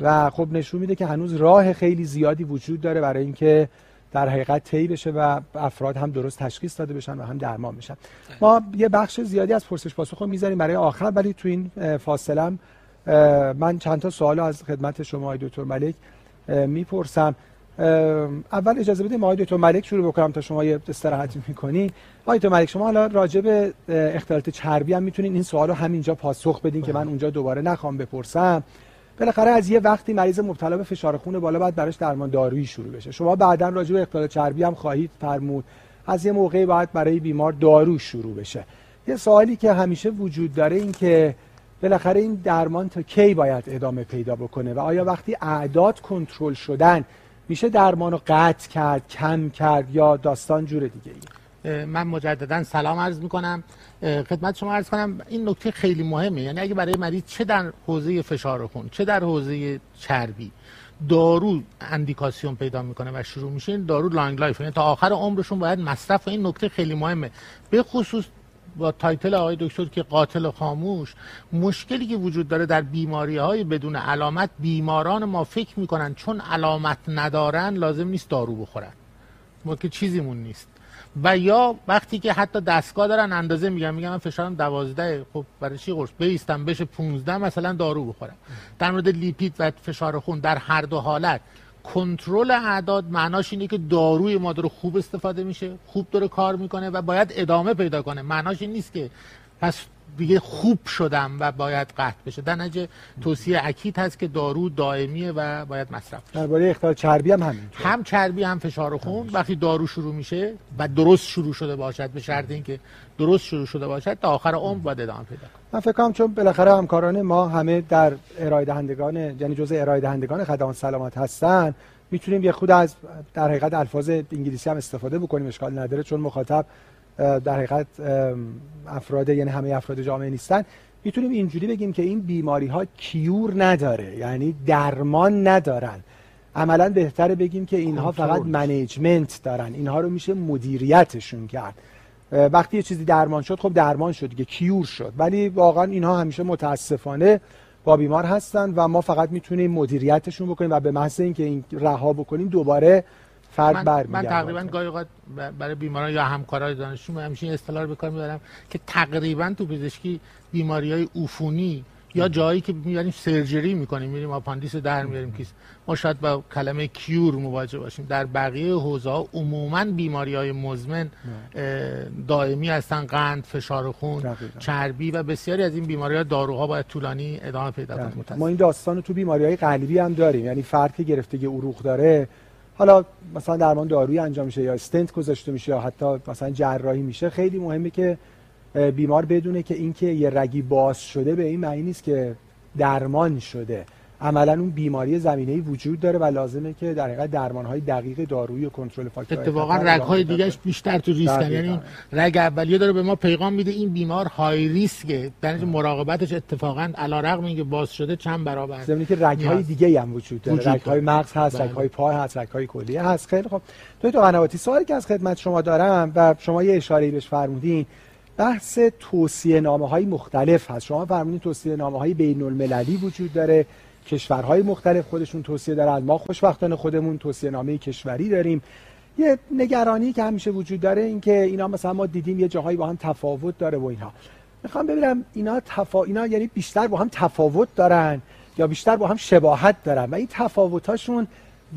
و خب نشون میده که هنوز راه خیلی زیادی وجود داره برای اینکه در حقیقت طی بشه و افراد هم درست تشخیص داده بشن و هم درمان بشن. ما یه بخش زیادی از پرسش پاسخ رو می‌ذاریم برای آخر ولی تو این فاصله من چند تا سوال از خدمت شما آقای دکتر ملک می‌پرسم. اول اجازه بدید آقای دکتر ملک شروع بکنم تا شما یه استراحتی می‌کنین آقای دکتر ملک شما حالا راجع به اختلالات چربی هم می‌تونین این سوال رو همینجا پاسخ بدین که من اونجا دوباره نخوام بپرسم. بالاخره از یه وقتی مریض مبتلا به فشار خون بالا باید براش درمان دارویی شروع بشه. شما بعدا راجع به اختلال چربی هم خواهید فرمود. از یه موقعی باید برای بیمار دارو شروع بشه. یه سوالی که همیشه وجود داره این که بالاخره این درمان تا کی باید ادامه پیدا بکنه و آیا وقتی اعداد کنترل شدن میشه درمان رو قطع کرد کم کرد یا داستان جور دیگه ای من مجددا سلام عرض می‌کنم. خدمت شما عرض کنم این نکته خیلی مهمه. یعنی اگه برای مریض چه در حوزه فشار خون چه در حوزه چربی دارو indication پیدا می‌کنه و شروع میشه این دارو long life. یعنی تا آخر عمرشون باید مصرف. این نکته خیلی مهمه. به خصوص با title آقای دکتر که قاتل خاموش مشکلی که وجود داره در بیماری های بدون علامت بیماران ما فکر می‌کنن چون علامت ندارن لازم نیست دارو بخورن. ما که چیزیمون نیست. و یا وقتی که حتی دستگاه دارن اندازه میگن میگن من فشارم دوازده خب برای چی قرص؟ بیستم بشه 15 مثلا دارو بخورم. در مورد لیپید و فشار خون در هر دو حالت کنترل اعداد معناش اینه که داروی ما داره خوب استفاده میشه خوب داره کار می‌کنه و باید ادامه پیدا کنه. معناش این نیست که پس دیگه خوب شدم و باید قطع بشه. در نتیجه توصیه اکید هست که دارو دائمیه و باید مصرف بشه. درباره اختلال چربی هم همین هم چربی هم فشار خون. وقتی دارو شروع میشه و درست شروع شده باشد به شرط اینکه درست شروع شده باشد تا آخر عمر باید ادامه پیدا کنه. من فکر کنم چون بالاخره همکاران ما همه در ارائه دهندگان یعنی جزء ارائه دهندگان خدمات سلامت هستن. می‌تونیم یه خود از در حقیقت الفاظ انگلیسی هم استفاده بکنیم اشکال نداره چون مخاطب در حقیقت افراد یعنی همه افراد جامعه نیستن. می‌تونیم اینجوری بگیم که این بیماری ها کیور نداره یعنی درمان ندارن. عملا بهتره بگیم که اینها فقط منیجمنت دارن. اینها رو میشه مدیریتشون کرد. وقتی یه چیزی درمان شد خب درمان شد دیگه cure شد. ولی واقعا اینها همیشه متاسفانه با بیمار هستن و ما فقط می‌تونیم مدیریتشون بکنیم و به محض اینکه این رها بکنیم دوباره فرد من, بر من تقریبا گاهی اوقات برای بیماران یا همکارای دانشجو همیشه این اصطلاح به کار می‌برم که تقریبا تو پزشکی بیماری های عفونی یا جایی که می‌بریم surgery می‌کنیم میریم آپاندیس در میاریم case ما شاید با کلمه cure مواجه باشیم. در بقیه حوزه ها عموما بیماری های مزمن دائمی هستن قند فشار خون چربی و بسیاری از این بیماری ها داروها باید طولانی ادامه پیدا کنه ما این داستان تو بیماری های قلبی هم داریم. یعنی فرد که گرفتگی عروق داره حالا مثلا درمان دارویی انجام میشه یا استنت گذاشته میشه یا حتی مثلا جراحی میشه خیلی مهمه که بیمار بدونه که اینکه یه رگی باز شده به این معنی نیست که درمان شده. عملا اون بیماری زمینه‌ای وجود داره و لازمه که در حقیقت درمان‌های دقیق دارویی و کنترل فاکتور اتفاقا رگ‌های دیگهش بیشتر تو ریسکن. یعنی رگ اولیه داره به ما پیغام میده این بیمار های ریسکه در مراقبتش اتفاقا علیرغم اینکه باز شده چند برابر زمینی که رگ‌های دیگه هم وجود داره. رگ‌های مغز هست بله. رگ‌های پای هست رگ‌های کلیه هست. خیلی خب تو تو قنواتی سوالی که از خدمت شما دارم و شما یه اشاره‌ای بهش فرمودین بحث توصیه نامه های مختلف هست. شما فرمودین توصیه نامه های بین المللی وجود داره. کشورهای مختلف خودشون توصیه دارن. ما خوشبختانه خودمون توصیه نامه کشوری داریم. یه نگرانی که همیشه وجود داره این که اینا مثلا ما دیدیم یه جاهایی با هم تفاوت داره و اینها. می‌خوام ببینم اینا تفا... اینا یعنی بیشتر با هم تفاوت دارن یا بیشتر با هم شباهت دارن و این تفاوتاشون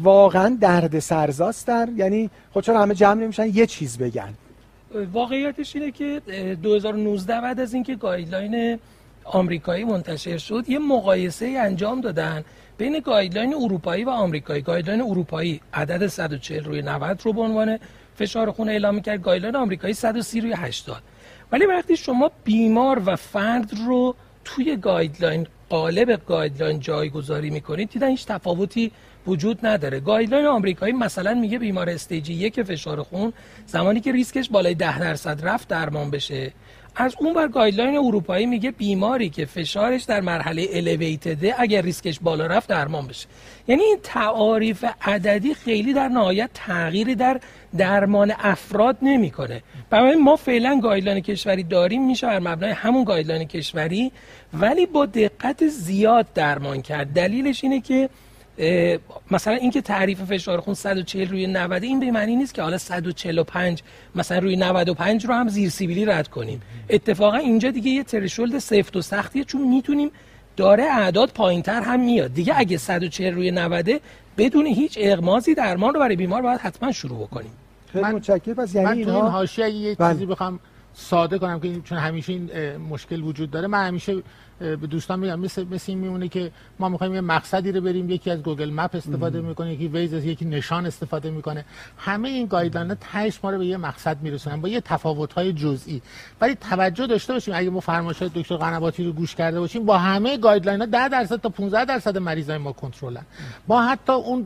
واقعا درد سرزاستن یعنی خود چرا همه جمع نمیشن؟ یه چیز بگن. واقعیتش اینه که 2019 بعد از اینکه گایدلاین آمریکایی منتشر شد یه مقایسه انجام دادن بین guideline اروپایی و آمریکایی. guideline اروپایی عدد 140 روی 90 رو به عنوان فشار خون اعلام کرد guideline آمریکایی 130 روی 80 ولی وقتی شما بیمار و فرد رو توی guideline قالب guideline جایگذاری می‌کنید دیدن هیچ تفاوتی وجود نداره. guideline آمریکایی مثلا میگه بیمار stage یک فشار خون زمانی که ریسکش بالای 10 درصد رفت درمان بشه. از اون بر guideline اروپایی میگه بیماری که فشارش در مرحله elevated ه اگر ریسکش بالا رفت درمان بشه. یعنی این تعاریف عددی خیلی در نهایت تغییری در درمان افراد نمی‌کنه. برای ما فعلا guideline کشوری داریم میشه بر مبنای همون guideline کشوری ولی با دقت زیاد درمان کرد. دلیلش اینه که مثلا اینکه تعریف فشار خون 140 روی 90 این به معنی نیست که حالا 145 مثلا روی 95 رو هم زیر سیبیلی رد کنیم. اتفاقا اینجا دیگه یه threshold سفت و سختیه چون می‌تونیم داره اعداد پایینتر هم میاد. دیگه اگه 140 روی 90 بدون هیچ اغماضی درمان رو برای بیمار باید حتما شروع بکنیم. خیلی متشکرم. پس یعنی من تو این حاشیه یه بله. چیزی بخوام ساده کنم که چون همیشه این مشکل وجود داره من همیشه به دوستان میگم مثل مثل این میمونه که ما می‌خوایم یه مقصدی رو بریم یکی از Google Map استفاده می‌کنه یکی Waze از یکی نشان استفاده می‌کنه. همه این guideline تهش ما رو به یه مقصد میرسونن با یه تفاوت های جزئی. ولی توجه داشته باشیم اگه ما فرمایشات دکتر قنواتی رو گوش کرده باشیم با همه guideline ها 10 درصد تا 15 درصد مریضای ما کنترلن. با حتی اون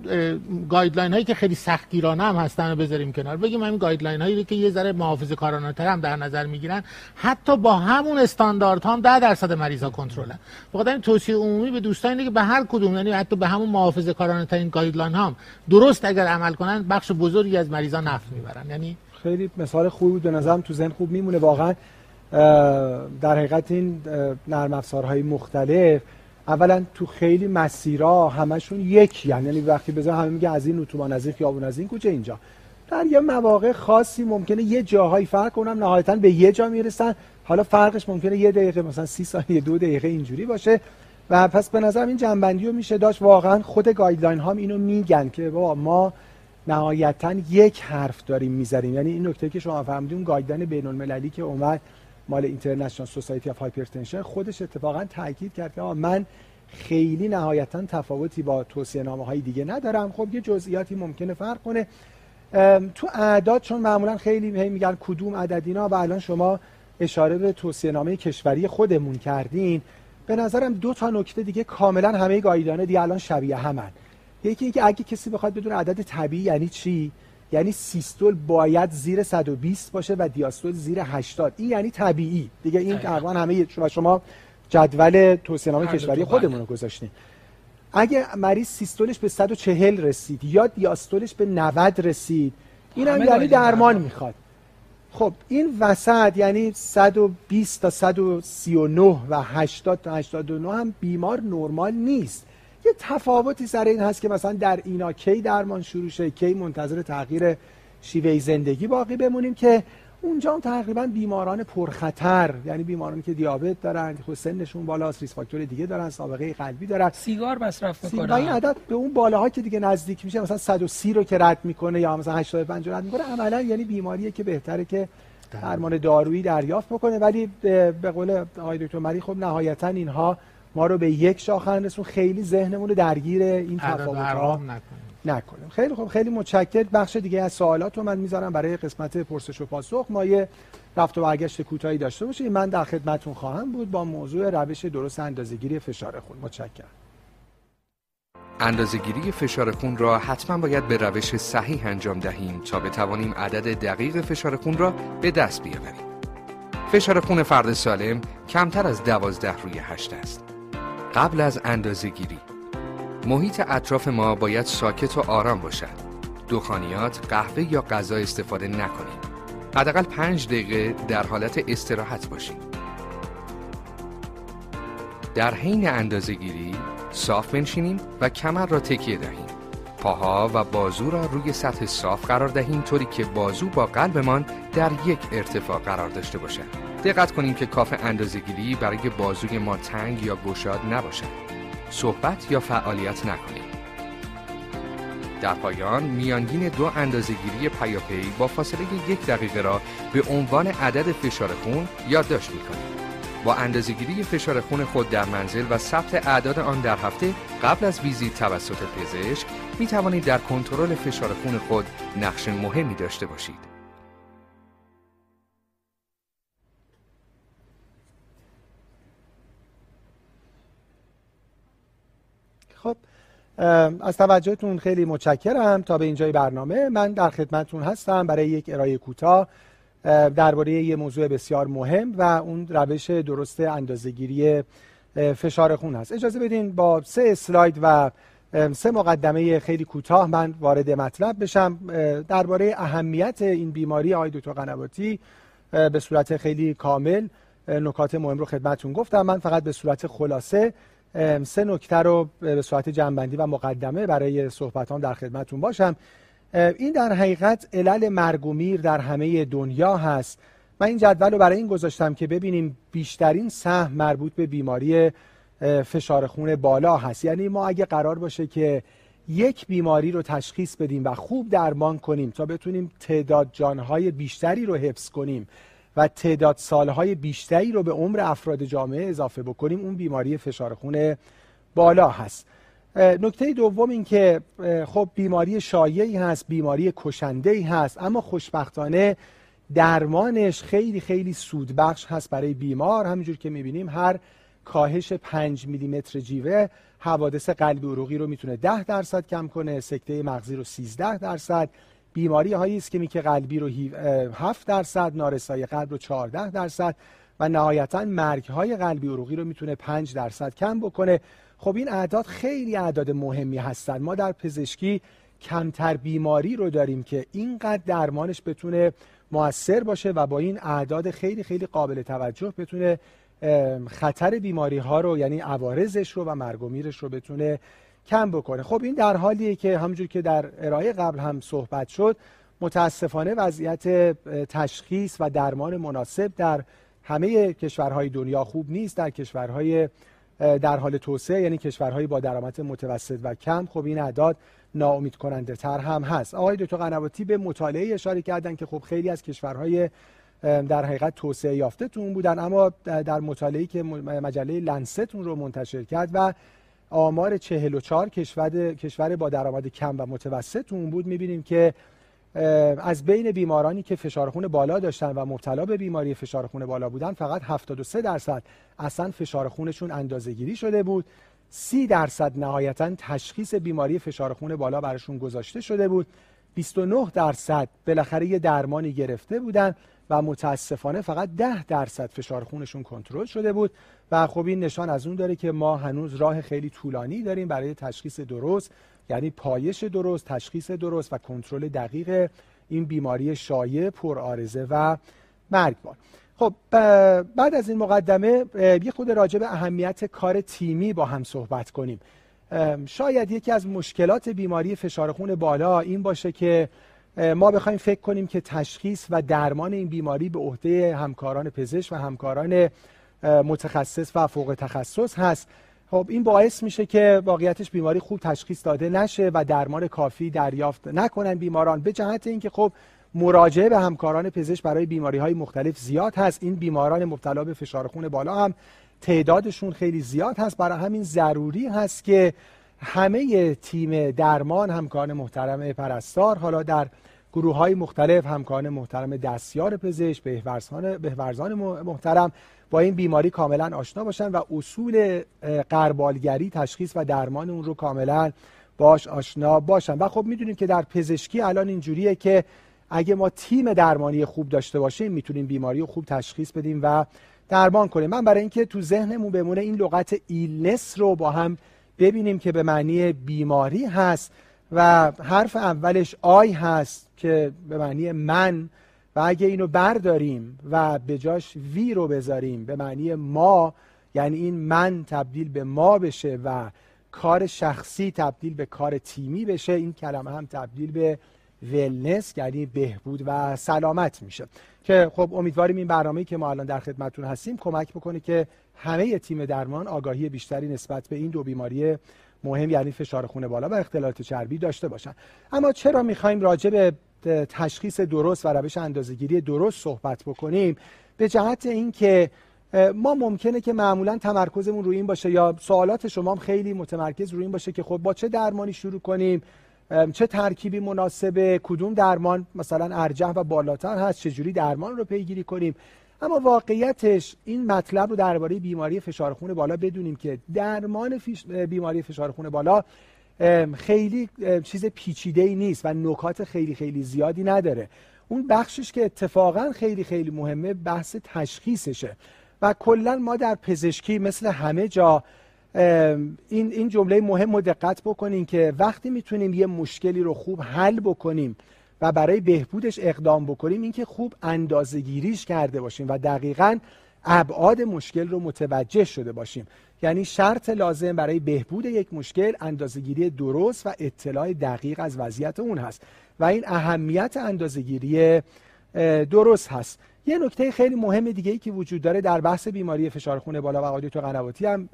guideline هایی که خیلی سختگیرانه هم هستن رو بذاریم کنار. بگیم همین guideline هایی که یه ذره محافظه‌کارانه تر هم در نظر می‌گیرن. حتی با همون استانداردها هم 10 درصد مریضا کنترل فقط این توصیه عمومی به دوستان اینه که به هر کدوم یعنی حتی به همون محافظه کارانه ترین guideline هم درست اگر عمل کنن بخش بزرگی از مریضا نفع می‌برن. یعنی خیلی مثال خوبی بود. به نظرم تو ذهن خوب میمونه. واقعا در حقیقت این نرم افزارهای مختلف اولا تو خیلی مسیرها همشون یکی یعنی وقتی بزن همه میگه از این اتوبان از این خیابون از این کوچه اینجا. در یه مواقع خاصی ممکنه یه جاهایی فرق کنن نهایتا به یه جا می‌رسن. حالا فرقش ممکنه یه دقیقه مثلا سی ثانیه دو دقیقه اینجوری باشه. و پس به نظر این جمع‌بندی رو میشه داشت. واقعا خود guideline هم اینو میگن که با ما نهایتا یک حرف داریم می‌زنیم یعنی این نکته که شما فهمیدین اون guideline بین المللی که اومد مال International Society of Hypertension خودش اتفاقا تاکید کرد که من خیلی نهایتا تفاوتی با توصیه نامه های دیگه ندارم. خب یه جزئیاتی ممکنه فرق کنه. تو اعداد چون معمولا خیلی میگن کدوم عدد اینا و الان شما اشاره به توصیه نامه کشوری خودمون کردین به نظرم دو تا نکته دیگه کاملا همه guideline ها دیگه الان شبیه همن. یکی اینکه اگه کسی بخواد بدون عدد طبیعی یعنی چی؟ یعنی سیستول باید زیر 120 باشه و دیاستول زیر 80 این یعنی طبیعی. دیگه این تقریبا همه شما شما جدول توصیه نامه کشوری خودمون رو گذاشتین. اگه مریض سیستولش به 140 رسید یا دیاستولش به 90 رسید این هم یعنی درمان می‌خواد. خب این وسط یعنی 120 تا 139 و 80 تا 89 هم بیمار نرمال نیست. یه تفاوتی سر این هست که مثلا در اینا کی درمان شروع شه کی منتظر تغییر شیوه زندگی باقی بمونیم که اونجا هم تقریبا بیماران پرخطر یعنی بیمارانی که دیابت دارن خود سنشون بالاست ریس فاکتور دیگه دارن سابقه قلبی دارن. سیگار مصرف می‌کنن این عدد به اون بالاها که دیگه نزدیک میشه مثلا 130 رو که رد می‌کنه یا مثلا 85 رو رد می‌کنه عملا یعنی بیماریه که بهتره که درمان دارویی دریافت بکنه. ولی به قول آقای دکتر مری خب نهایتا اینها ما رو به یک شاخه رسون خیلی ذهنمون رو درگیر این تفاوت ها نکنیم. خیلی خوب خیلی متشکر بخش دیگه از سوالات رو من می‌ذارم برای قسمت پرسش و پاسخ. ما یه رفت و برگشت کوتاهی داشته باشیم. من در خدمتتون خواهم بود با موضوع روش درست اندازه‌گیری فشار خون. متشکرم. اندازهگیری فشار خون را حتما باید به روش صحیح انجام دهیم تا بتوانیم عدد دقیق فشار خون را به دست بیاوریم. فشار خون فرد سالم کمتر از دوازده روی هشت است. قبل از اندازهگیری محیط اطراف ما باید ساکت و آرام باشد. دخانیات، قهوه یا غذا استفاده نکنیم. حداقل پنج دقیقه در حالت استراحت باشیم. در حین اندازهگیری صاف بنشینیم و کمر را تکیه دهیم. پاها و بازو را روی سطح صاف قرار دهیم طوری که بازو با قلبمان در یک ارتفاع قرار داشته باشد. دقت کنیم که کاف اندازهگیری برای بازوی ما تنگ یا گشاد نباشد. صحبت یا فعالیت نکنیم. در پایان میانگین دو اندازهگیری پیاپی با فاصله یک دقیقه را به عنوان عدد فشار خون یادداشت می‌کنیم. با اندازهگیری فشار خون خود در منزل و ثبت اعداد آن در هفته قبل از ویزیت توسط پزشک می توانید در کنترل فشار خون خود نقش مهمی داشته باشید. از توجهتون خیلی متشکرم. تا به اینجای برنامه من در خدمتتون هستم برای یک ارائه کوتاه درباره یه موضوع بسیار مهم و اون روش درست اندازهگیری فشار خون هست. اجازه بدین با سه اسلاید و سه مقدمه خیلی کوتاه من وارد مطلب بشم. درباره اهمیت این بیماری آقای دکتر قنواتی به صورت خیلی کامل نکات مهم رو خدمتون گفتم. من فقط به صورت خلاصه سه نکته رو به صورت جنبندی و مقدمه برای صحبتان در خدمتون باشم. این در حقیقت علل مرگ و میر در همه دنیا هست من این جدول رو برای این گذاشتم که ببینیم بیشترین سهم مربوط به بیماری فشار خون بالا هست. یعنی ما اگه قرار باشه که یک بیماری رو تشخیص بدیم و خوب درمان کنیم تا بتونیم تعداد جانهای بیشتری رو حفظ کنیم و تعداد سالهای بیشتری رو به عمر افراد جامعه اضافه بکنیم. اون بیماری فشار خون بالا هست. نکته دوم این که خب بیماری شایعی هست بیماری کشنده ای هست اما خوشبختانه درمانش خیلی خیلی سودبخش هست برای بیمار. همینجور که می‌بینیم هر کاهش 5 میلیمتر جیوه حوادث قلبی عروقی رو می‌تونه 10 درصد کم کنه سکته مغزی رو 13 درصد. بیماری که میکه قلبی رو 7 درصد نارسایی قلب رو 14 درصد و نهایتا مرگ های قلبی عروقی رو می‌تونه 5 درصد کم بکنه. خب این اعداد خیلی اعداد مهمی هستند ما در پزشکی کمتر بیماری رو داریم که اینقدر درمانش بتونه موثر باشه و با این اعداد خیلی خیلی قابل توجه بتونه خطر بیماری ها رو یعنی عوارضش رو و مرگ و میرش رو بتونه کم بکنه. خب این در حالیه که همونجور که در ارائه قبل هم صحبت شد متاسفانه وضعیت تشخیص و درمان مناسب در همه کشورهای دنیا خوب نیست. در کشورهای در حال توسعه یعنی کشورهایی با درآمد متوسط و کم خب این اعداد ناامید کننده تر هم هست. آقای دکتر قنواتی به مطالعه اشاره کردن که خب خیلی از کشورهای در حقیقت توسعه یافته تو اون بودن اما در مطالعه‌ای که مجله لنستون رو منتشر کرد و آمار 44 کشور کشور با درآمد کم و متوسط. اون بود می‌بینیم که از بین بیمارانی که فشار خون بالا داشتن و مبتلا به بیماری فشار خون بالا بودن فقط 73 درصد اصلا فشار خونشون اندازه‌گیری شده بود. 30 درصد نهایتا تشخیص بیماری فشار خون بالا براشون گذاشته شده بود. 29 درصد بالاخره یه درمانی گرفته بودن. و متاسفانه فقط 10 درصد فشار خونشون کنترل شده بود و خب این نشان از اون داره که ما هنوز راه خیلی طولانی داریم برای تشخیص درست یعنی پایش درست تشخیص درست و کنترل دقیق این بیماری شایع پرآرزه و مرگبار. خب بعد از این مقدمه یه خود راجع به اهمیت کار تیمی با هم صحبت کنیم. شاید یکی از مشکلات بیماری فشار خون بالا این باشه که ما بخوایم فکر کنیم که تشخیص و درمان این بیماری به عهده همکاران پزشک و همکاران متخصص و فوق تخصص هست. خب این باعث میشه که واقعیتش بیماری خوب تشخیص داده نشه و درمان کافی دریافت نکنن بیماران. به جهت اینکه خب مراجعه به همکاران پزشک برای بیماری های مختلف زیاد هست. این بیماران مبتلا به فشار خون بالا هم تعدادشون خیلی زیاد هست. برای همین ضروری هست که همه تیم درمان همکاران محترم پرستار حالا در گروه های مختلف همکاران محترم دستیار پزشک بهورزان بهورزان محترم با این بیماری کاملا آشنا باشن و اصول قربالگری تشخیص و درمان اون رو کاملا باش آشنا باشن. و خب می‌دونیم که در پزشکی الان اینجوریه که اگه ما تیم درمانی خوب داشته باشیم می‌تونیم بیماری رو خوب تشخیص بدیم و درمان کنیم. من برای اینکه تو ذهنمون بمونه این لغت illness رو با هم ببینیم که به معنی بیماری هست و حرف اولش I هست که به معنی من و اگه اینو برداریم و به جاش we رو بذاریم به معنی ما یعنی این من تبدیل به ما بشه و کار شخصی تبدیل به کار تیمی بشه این کلمه هم تبدیل به ولنس یعنی بهبود و سلامت میشه. که خب امیدواریم این برنامه‌ای که ما الان در خدمتتون هستیم کمک بکنه که همه تیم درمان آگاهی بیشتری نسبت به این دو بیماری مهم یعنی فشار خون بالا و اختلالات چربی داشته باشن. اما چرا می‌خوایم راجع به تشخیص درست و روش اندازهگیری درست صحبت بکنیم؟ به جهت اینکه ما ممکنه که معمولا تمرکزمون روی این باشه یا سوالات شما هم خیلی متمرکز روی این باشه که خب با چه درمانی شروع کنیم؟ چه ترکیبی مناسبه؟ کدوم درمان مثلا ارجح و بالاتر هست؟ چجوری درمان رو پیگیری کنیم؟ اما واقعیتش این مطلب رو درباره بیماری فشار خون بالا بدونیم که درمان بیماری فشار خون بالا خیلی چیز پیچیده ای نیست و نکات خیلی خیلی زیادی نداره. اون بخشش که اتفاقا خیلی خیلی مهمه بحث تشخیصشه. و کلا ما در پزشکی مثل همه جا این این جمله مهم رو دقت بکنین که وقتی می‌تونیم یه مشکلی رو خوب حل بکنیم و برای بهبودش اقدام بکنیم اینکه خوب اندازه‌گیریش کرده باشیم و دقیقا ابعاد مشکل رو متوجه شده باشیم. یعنی شرط لازم برای بهبود یک مشکل اندازه‌گیری درست و اطلاع دقیق از وضعیت اون هست و این اهمیت اندازه‌گیری درست هست. یه نکته خیلی مهم دیگه ای که وجود داره در بحث بیماری فشار خون بالا و آقای تو قنواتی هم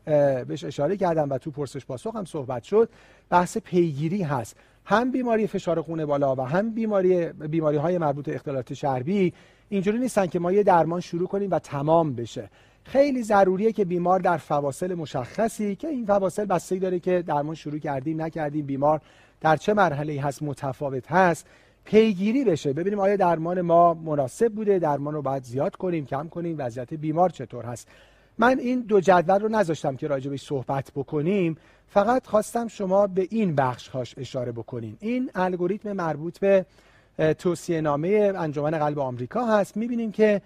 بهش اشاره کردم و تو پرسش پاسخ هم صحبت شد بحث پیگیری هست. هم بیماری فشار خون بالا و هم بیماری بیماری های مربوط به اختلالات چربی اینجوری نیستن که ما یه درمان شروع کنیم و تمام بشه. خیلی ضروریه که بیمار در فواصل مشخصی که این فواصل بستگی داره که درمان شروع کردیم نکردیم بیمار در چه مرحله هست متفاوت هست پیگیری بشه. ببینیم آیا درمان ما مناسب بوده درمان رو باید زیاد کنیم کم کنیم وضعیت بیمار چطور هست. من این دو جدول رو نذاشتم که راجبش صحبت بکنیم. فقط خواستم شما به این بخش هاش اشاره بکنین. این الگوریتم مربوط به توصیه نامه انجمن قلب آمریکا هست. می‌بینیم که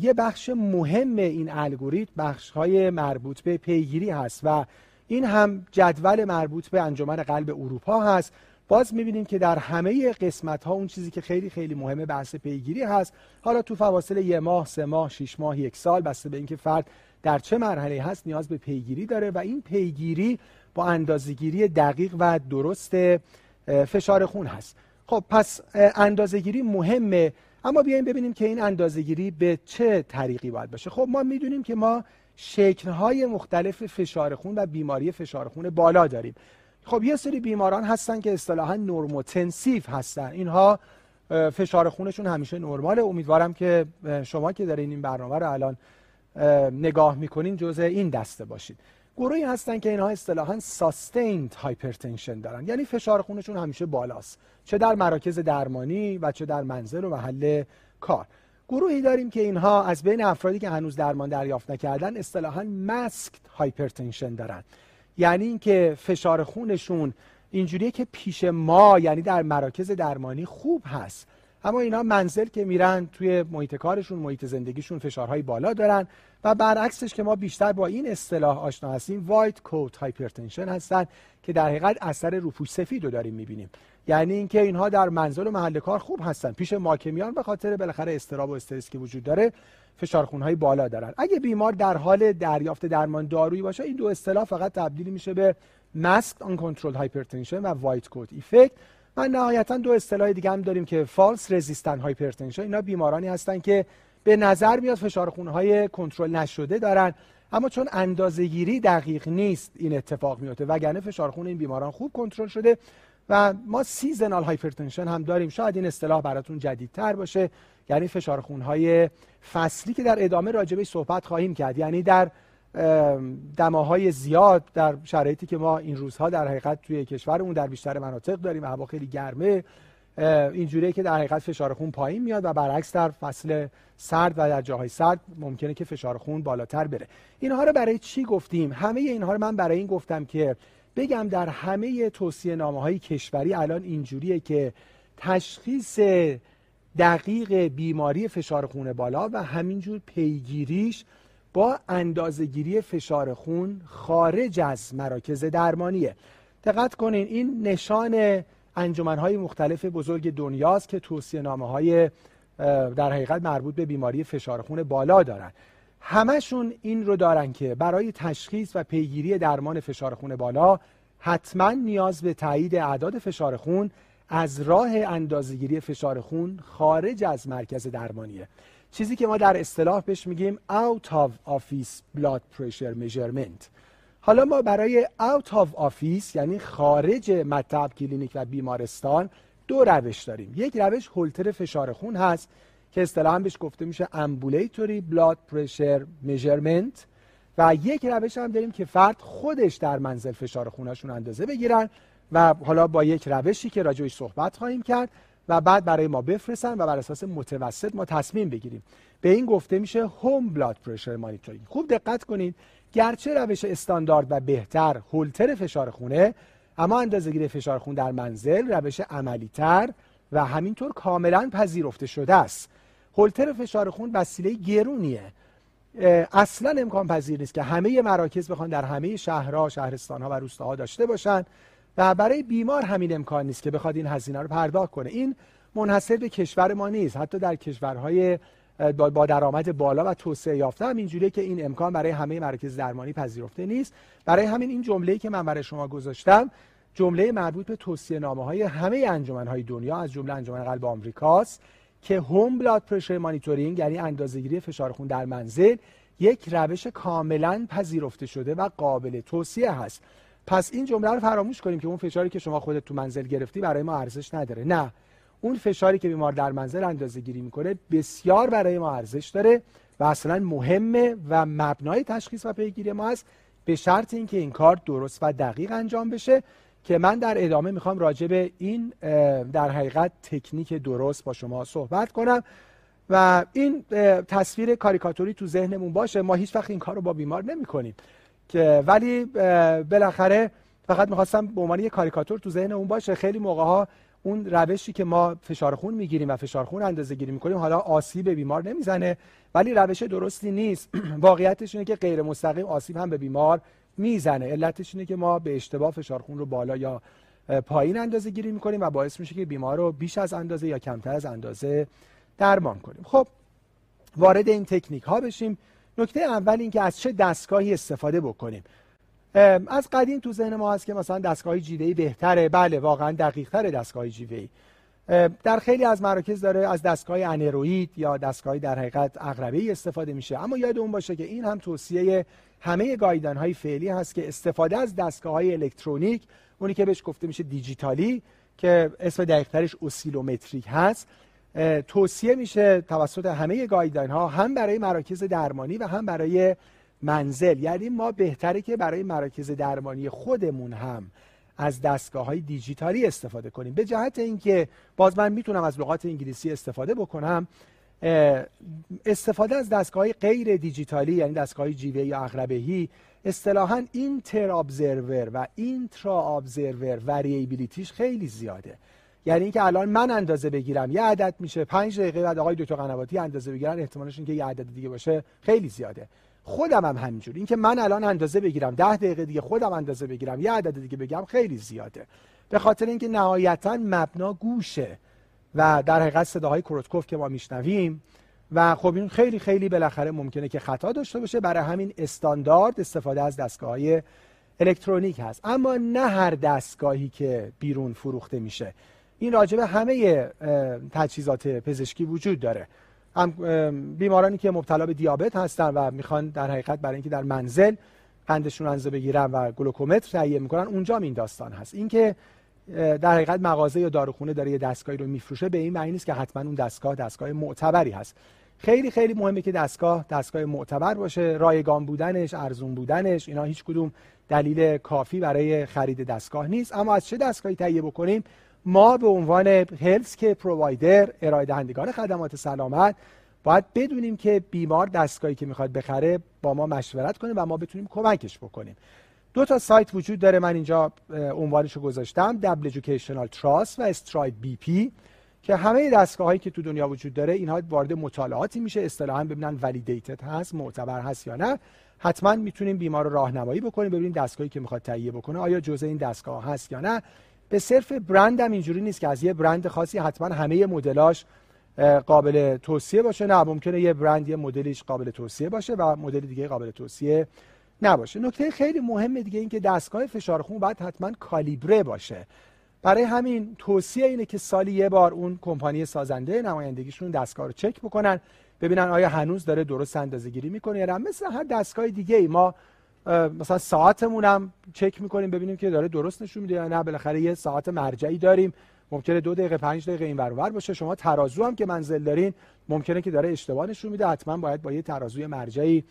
یه بخش مهم این الگوریتم بخش های مربوط به پیگیری هست و این هم جدول مربوط به انجمن قلب اروپا هست. باز می‌بینیم که در همه قسمت ها اون چیزی که خیلی خیلی مهمه بحث پیگیری هست. حالا تو فواصل یه ماه سه ماه شش ماه یک سال بسته به اینکه فرد در چه مرحله هست نیاز به پیگیری داره و این پیگیری با اندازهگیری دقیق و درست فشار خون هست. خب پس اندازهگیری مهمه اما بیایم ببینیم که این اندازهگیری به چه طریقی باید باشه. خب ما می‌دونیم که ما شکل‌های مختلف فشار خون و بیماری فشار خون بالا داریم. خب یه سری بیماران هستن که اصطلاحا normotensive هستن. اینها فشار خونشون همیشه نرماله. امیدوارم که شما که دارین این برنامه رو الان نگاه می‌کنین جزء این دسته باشید. گروهی هستن که اینها اصطلاحا sustained hypertension دارن. یعنی فشار خونشون همیشه بالاست. چه در مراکز درمانی و چه در منزل و محل کار. گروهی داریم که اینها از بین افرادی که هنوز درمان دریافت نکردن اصطلاحا masked hypertension دارن. یعنی اینکه فشار خونشون اینجوریه که پیش ما یعنی در مراکز درمانی خوب هست. اما اینا منزل که میرن توی محیط کارشون محیط زندگیشون فشارهای بالا دارن و برعکسش که ما بیشتر با این اصطلاح آشنا هستیم white coat hypertension هستن که در حقیقت اثر روپوش سفید رو داریم می‌بینیم. یعنی اینکه اینها در منزل و محل کار خوب هستن. پیش ما که میان به خاطر بالاخره اضطراب و استرس که وجود داره فشار خونهای بالا دارن. اگه بیمار در حال دریافت درمان دارویی باشه این دو اصطلاح فقط تبدیل میشه به masked uncontrolled hypertension و white coat effect و نهایتا دو اصطلاح دیگه هم داریم که false resistant hypertension اینا بیمارانی هستن که به نظر میاد فشار خونهای کنترل نشده دارن اما چون اندازهگیری دقیق نیست این اتفاق میفته. وگرنه فشار خون این بیماران خوب کنترل شده و ما seasonal hypertension هم داریم. شاید این اصطلاح براتون جدیدتر باشه. یعنی فشار خونهای فصلی که در ادامه راجبش صحبت خواهیم کرد. یعنی در دماهای زیاد در شرایطی که ما این روزها در حقیقت توی کشورمون در بیشتر مناطق داریم هوا خیلی گرمه اینجوریه که در حقیقت فشار خون پایین میاد و برعکس در فصل سرد و در جاهای سرد ممکنه که فشار خون بالاتر بره. اینها رو برای چی گفتیم؟ همه اینها رو من برای این گفتم که بگم در همه توصیه نامه های کشوری الان اینجوریه که تشخیص دقیق بیماری فشار خون بالا و همینجور پیگیریش با اندازهگیری فشار خون خارج از مراکز درمانیه. دقت کنین این نشان انجمنهای مختلف بزرگ دنیاست که توصیه نامه های در حقیقت مربوط به بیماری فشار خون بالا دارن. همشون این رو دارن که برای تشخیص و پیگیری درمان فشار خون بالا حتما نیاز به تایید اعداد فشار خون از راه اندازهگیری فشار خون خارج از مرکز درمانیه. چیزی که ما در اصطلاح بهش میگیم out of office blood pressure measurement. حالا ما برای out of office یعنی خارج مطب کلینیک و بیمارستان دو روش داریم. یک روش هولتر فشار خون هست که اصطلاحا بهش گفته میشه ambulatory blood pressure measurement. و یک روش هم داریم که فرد خودش در منزل فشار خونشون اندازه بگیرن و حالا با یک روشی که راجعش صحبت خواهیم کرد و بعد برای ما بفرستن و بر اساس متوسط ما تصمیم بگیریم. به این گفته میشه هوم بلاد پرشر مانیتورینگ خوب دقت کنید. گرچه روش استاندارد و بهتر هولتر فشار خونه اما اندازهگیری فشار خون در منزل روش عملی تر و همینطور کاملا پذیرفته شده است. هولتر فشار خون وسیله گرونیه. اصلا امکان پذیر نیست که همه مراکز بخوان در همه شهرها شهرستانها و روستاها داشته باشن. و برای بیمار همین امکان نیست که بخواد این هزینه رو پرداخت کنه. این منحصر به کشور ما نیست. حتی در کشورهای با درآمد بالا و توسعه یافته هم اینجوریه که این امکان برای همه مراکز درمانی پذیرفته نیست. برای همین این جمله‌ای که من برای شما گذاشتم جمله مربوط به توصیه نامه های همه انجمن دنیا از جمله انجمن قلب آمریکاست که هوم بلاد پرشر مانیتورینگ یعنی اندازه‌گیری فشار خون در منزل یک روش کاملا پذیرفته شده و قابل توصیه هست. پس این جمله رو فراموش کنیم که اون فشاری که شما خودت تو منزل گرفتی برای ما ارزش نداره. نه اون فشاری که بیمار در منزل اندازه گیری می‌کنه بسیار برای ما ارزش داره و اصلا مهمه و مبنای تشخیص و پیگیری ما است به شرط اینکه این کار درست و دقیق انجام بشه که من در ادامه می‌خوام راجع به این در حقیقت تکنیک درست با شما صحبت کنم و این تصویر کاریکاتوری تو ذهنمون باشه. ما هیچ وقت این کار رو با بیمار نمی کنیم که ولی بالاخره فقط می‌خواستم به عنوان یک کاریکاتور تو ذهن اون باشه. خیلی موقع ها اون روشی که ما فشار خون می‌گیریم و فشار خون اندازه گیری می‌کنیم حالا آسیب به بیمار نمی‌زنه. ولی روش درستی نیست. واقعیتش اینه که غیر مستقیم آسیب هم به بیمار می‌زنه. علتش اینه که ما به اشتباه فشار خون رو بالا یا پایین اندازه گیری می‌کنیم و باعث میشه که بیمار رو بیش از اندازه یا کمتر از اندازه درمان کنیم. خب وارد این تکنیک ها بشیم. نکته اول این که از چه دستگاهی استفاده بکنیم. از قدیم تو ذهن ما هست که مثلا دستگاه جیوهی بهتره. بله واقعا دقیق تر دستگاه جیوهی در خیلی از مراکز داره از دستگاه aneroid یا دستگاه در حقیقت عقربه استفاده میشه. اما یادمون باشه که این هم توصیه همه guideline های فعلی هست که استفاده از دستگاه های الکترونیک اونی که بهش گفته میشه دیجیتالی که اسم دقیقترش oscillometric هست توصیه میشه توسط همه guideline ها هم برای مراکز درمانی و هم برای منزل. یعنی ما بهتره که برای مراکز درمانی خودمون هم از دستگاه های دیجیتالی استفاده کنیم. به جهت اینکه باز من می‌تونم از لغات انگلیسی استفاده بکنم استفاده از دستگاه های غیر دیجیتالی یعنی دستگاه های جیوه یا اقربهی اصطلاحا اینتر ابزرور و اینترا ابزرور وریبیلیتیش خیلی زیاده. یعنی اینکه الان من اندازه بگیرم. یه عدد میشه. پنج دقیقه بعد آقای دکتر قنواتی اندازه بگیرن. احتمالش اینکه یه عدد دیگه باشه خیلی زیاده. خودم هم همینجور. اینکه من الان اندازه بگیرم. ده دقیقه دیگه خودم اندازه بگیرم. یه عدد دیگه بگم خیلی زیاده. به خاطر اینکه نهایتا مبنا گوشه و در حقیقت صداهای کروتکوف که ما میشنویم و خب این خیلی خیلی بالاخره ممکنه که خطا داشته باشه. برای همین استاندارد استفاده از دستگاه های الکترونیک هست. اما نه هر دستگاهی که بیرون فروخته میشه. این راجبه همه تجهیزات پزشکی وجود داره. هم بیمارانی که مبتلا به دیابت هستن و می‌خوان در حقیقت برای اینکه در منزل قندشون اندازه بگیرن و گلوکومتر تهیه می‌کنن اونجا این داستان هست. اینکه در حقیقت مغازه یا داروخونه داره یه دستگاهی رو میفروشه به این معنی نیست که حتما اون دستگاه دستگاه معتبری هست. خیلی خیلی مهمه که دستگاه دستگاه معتبر باشه رایگان بودنش ارزون بودنش اینا هیچ کدوم دلیل کافی برای خرید دستگاه نیست. اما از چه دستگاهی تهیه بکنیم؟ ما به عنوان هلس که پرووایدر ارائه دهندگان خدمات سلامت باید بدونیم که بیمار دستگاهی که می‌خواد بخره با ما مشورت کنه و ما بتونیم کمکش بکنیم. دو تا سایت وجود داره من اینجا عنوانش رو گذاشتم دبل Educational Trust و استراید بی پی که همه دستگاه هایی که تو دنیا وجود داره اینها وارد مطالعاتی میشه. اصطلاحا ببینن ولیدیتد هست معتبر هست یا نه. حتما می‌تونیم بیمار رو راهنمایی بکنیم ببینیم دستگاهی که می‌خواد تهیه بکنه آیا جزء این دستگاه هست یا نه. به صرف برند هم اینجوری نیست که از یه برند خاصی حتما همه مدلاش قابل توصیه باشه. نه ممکنه یه برند یه مدلیش قابل توصیه باشه و مدل دیگه قابل توصیه نباشه. نکته خیلی مهم دیگه این که دستگاه فشار خون باید حتما کالیبره باشه. برای همین توصیه اینه که سالی یه بار اون کمپانی سازنده نمایندگیشون دستگاه رو چک بکنن ببینن آیا هنوز داره درست اندازه گیری می‌کنه یا نه. مثل هر دستگاه دیگه ای ما مثلا ساعتمون هم چک می‌کنیم ببینیم که داره درست نشون میده یا نه. بالاخره یه ساعت مرجعی داریم. ممکنه دو دقیقه پنج دقیقه این ور باشه. شما ترازو هم که منزل دارین ممکنه که داره اشتباه نشون میده. حتما باید با یه ترازوی مرجعی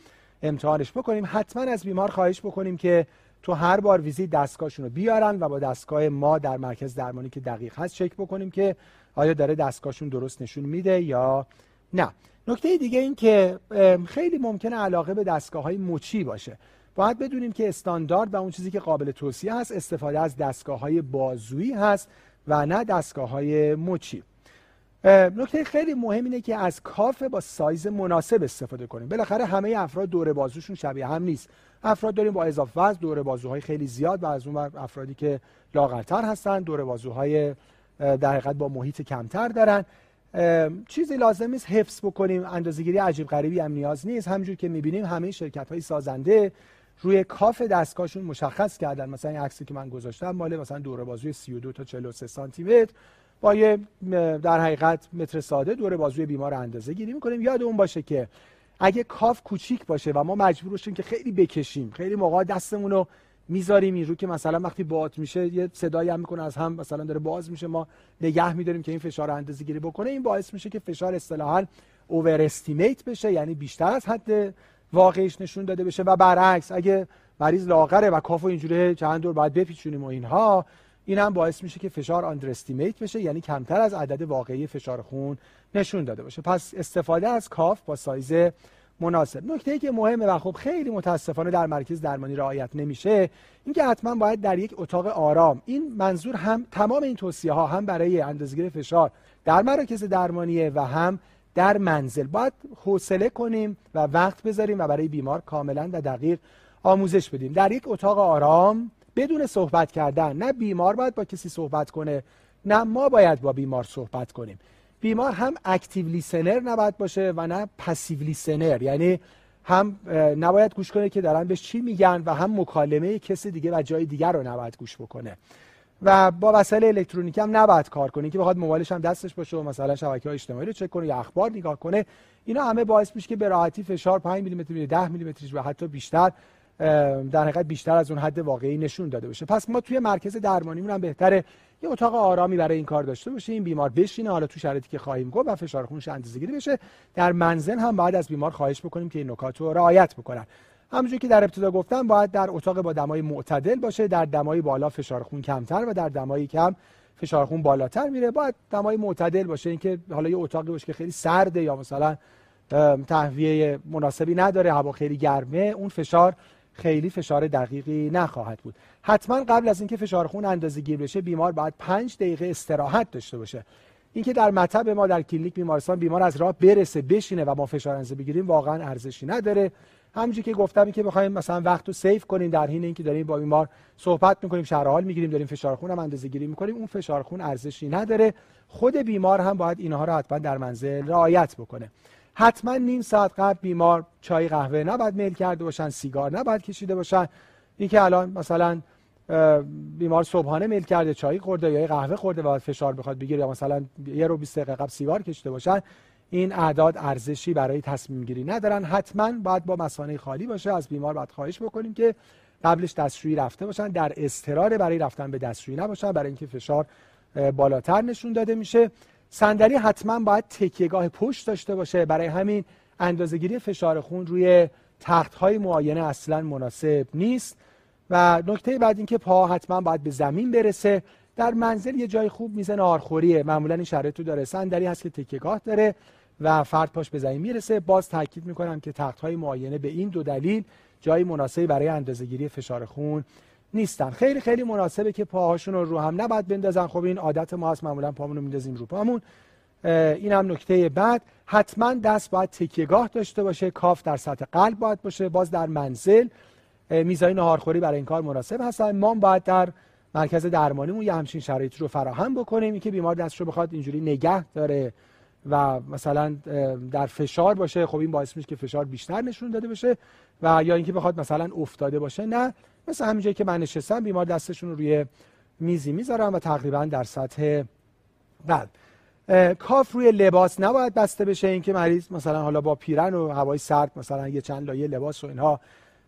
امتحانش بکنیم. حتما از بیمار خواهش بکنیم که تو هر بار ویزیت دستگاهشون رو بیارن و با دستگاه ما در مرکز درمانی که دقیق هست چک بکنیم که آیا داره دستگاهشون درست نشون میده یا نه. نکته دیگه این که خیلی ممکنه علاقه به دستگاه های مچی باشه. باید بدونیم که استاندارد و اون چیزی که قابل توصیه هست استفاده از دستگاه های بازویی هست و نه دستگاه های مچی نکته خیلی مهم اینه که از کافه با سایز مناسب استفاده کنیم. بالاخره همه افراد دور بازوشون شبیه هم نیست. افراد داریم با اضافه وزن دور بازوهای خیلی زیاد و از اون افرادی که لاغرتر هستن دور بازوهای در حقیقت با محیط کمتر دارن. چیزی لازم نیست حفظ بکنیم. اندازه‌گیری عجیب غریبی هم نیاز نیست. همونجور که می‌بینیم همه شرکت های سازنده روی کاف دستگاهشون مشخص کردن. مثلا این عکسی که من گذاشتم مال مثلا دور بازوی 32 تا 43 سانتی متر با یه در حقیقت متر ساده دور بازوی بیمار اندازه گیری می‌کنیم. یاد اون باشه که اگه کاف کوچیک باشه و ما مجبور باشیم که خیلی بکشیم خیلی موقع دستمون رو می‌ذاریم این رو که مثلا وقتی باد میشه یه صدایی هم می‌کنه از هم مثلا داره باز میشه ما نگه میداریم که این فشار اندازه گیری بکنه. این باعث میشه که فشار اصطلاحا اوور استیمیت بشه یعنی بیشتر از حد واقعیش نشون داده بشه و برعکس اگه مریض لاغره و کافو اینجوری چند دور باید بپیچونیم و اینها این هم باعث میشه که فشار آندرستیمیت بشه یعنی کمتر از عدد واقعی فشار خون نشون داده باشه. پس استفاده از کاف با سایز مناسب. نکته ای که مهمه و خب خیلی متاسفانه در مرکز درمانی رعایت نمیشه اینکه حتما باید در یک اتاق آرام. این منظور هم تمام این توصیه ها هم برای اندازه‌گیری فشار در مراکز درمانیه و هم در منزل. باید حوصله کنیم و وقت بذاریم و برای بیمار کاملا و دقیق آموزش بدیم. در یک اتاق آرام بدون صحبت کردن. نه بیمار باید با کسی صحبت کنه نه ما باید با بیمار صحبت کنیم. بیمار هم active listener نباید باشه و نه passive listener یعنی هم نباید گوش کنه که دارن بهش چی میگن و هم مکالمه کسی دیگه و جای دیگر رو نباید گوش بکنه. و با وسایل الکترونیکی هم نباید کار کنه که بخواد موبایلش هم دستش باشه و مثلا شبکه های اجتماعی رو چک کنه یا اخبار نگاه کنه. اینا همه باعث میشه که به راحتی فشار 5 میلیمتر 10 میلیمتر و حتی بیشتر در حقیقت بیشتر از اون حد واقعی نشون داده باشه پس ما توی مرکز درمانیمون هم بهتره یه اتاق آرامی برای این کار داشته باشه این بیمار بشینه حالا تو شرایطی که خواهیم گفت و فشار خونش اندازه‌گیری بشه. در منزل هم باید از بیمار خواهش بکنیم که این نکات رو رعایت بکنن. همونجوری که در ابتدا گفتم باید در اتاق با دمای معتدل باشه در دمای بالا فشار خون کمتر و در دمای کم فشار خون بالاتر میره. باید دمای معتدل باشه اینکه حالا یه اتاقی باشه که خیلی سرده یا مثلا تهویه مناسبی نداره هوا خیلی گرمه اون فشار خیلی فشار دقیقی نخواهد بود. حتما قبل از اینکه فشار خون اندازه گیر بشه بیمار باید پنج دقیقه استراحت داشته باشه. اینکه در مطب ما در کلینیک بیمارستان بیمار از راه برسه بشینه و ما فشار اندازه بگیریم واقعا ارزشی نداره. همونجوری که گفتم که بخوایم مثلا وقت رو save کنیم در حین اینکه داریم با بیمار صحبت می‌کنیم شرح حال می‌گیریم داریم فشار خون هم اندازه گیری می‌کنیم اون فشار خون ارزشی نداره. خود بیمار هم باید اینها رو حتما در منزل رعایت بکنه. حتما نیم ساعت قبل بیمار چای قهوه نباید میل کرده باشن سیگار نباید کشیده باشن. اینکه الان مثلا بیمار صبحانه میل کرده چای خورده یا قهوه خورده و فشار بخواد بگیره یا مثلا یه رو 20 دقیقه قبل سیگار کشیده باشن. این اعداد ارزشی برای تصمیم گیری ندارن. حتما باید با مسانه خالی باشه. از بیمار باید خواهش بکنیم که قبلش دستشویی رفته باشن. در استرار برای رفتن به دستشویی نباشن. برای اینکه فشار بالاتر نشون داده میشه. صندلی حتما باید تکیهگاه پشت داشته باشه. برای همین اندازهگیری فشار خون روی تخت های معاینه اصلا مناسب نیست. و نکته بعد اینکه پا حتما باید به زمین برسه. در منزل یه جای خوب میز نارخوریه معمولا این شرایط داره. صندلی هست که تکیهگاه داره. و فرد پاش به زمین می‌رسه. باز تاکید می‌کنم که تخت های معاینه به این دو دلیل جای مناسبی برای اندازهگیری فشار خون نیستن. خیلی خیلی مناسبه که پاهاشون رو رو هم نباید بندازن. خب این عادت ما هست. معمولا پامون رو میندازیم رو پامون. این هم نکته بعد. حتما دست باید تکیهگاه داشته باشه. کاف در سطح قلب باید باشه. باز در منزل میزای نهارخوری برای این کار مناسب هستن ما باید در مرکز درمانیمون یه همچین شرایطی رو فراهم بکنیم. اینکه بیمار دستش رو بخواد اینجوری نگه داره. و مثلا در فشار باشه خب این باعث میشه که فشار بیشتر نشون داده بشه و یا اینکه بخواد مثلا افتاده باشه نه. مثل همین جایی که من نشستم بیمار دستشون رو روی میزی می‌ذارم و تقریبا در سطح بعد کاف روی لباس نباید بسته بشه اینکه مریض مثلا حالا با پیرن و هوای سرد مثلا یه چند لایه لباس و اینها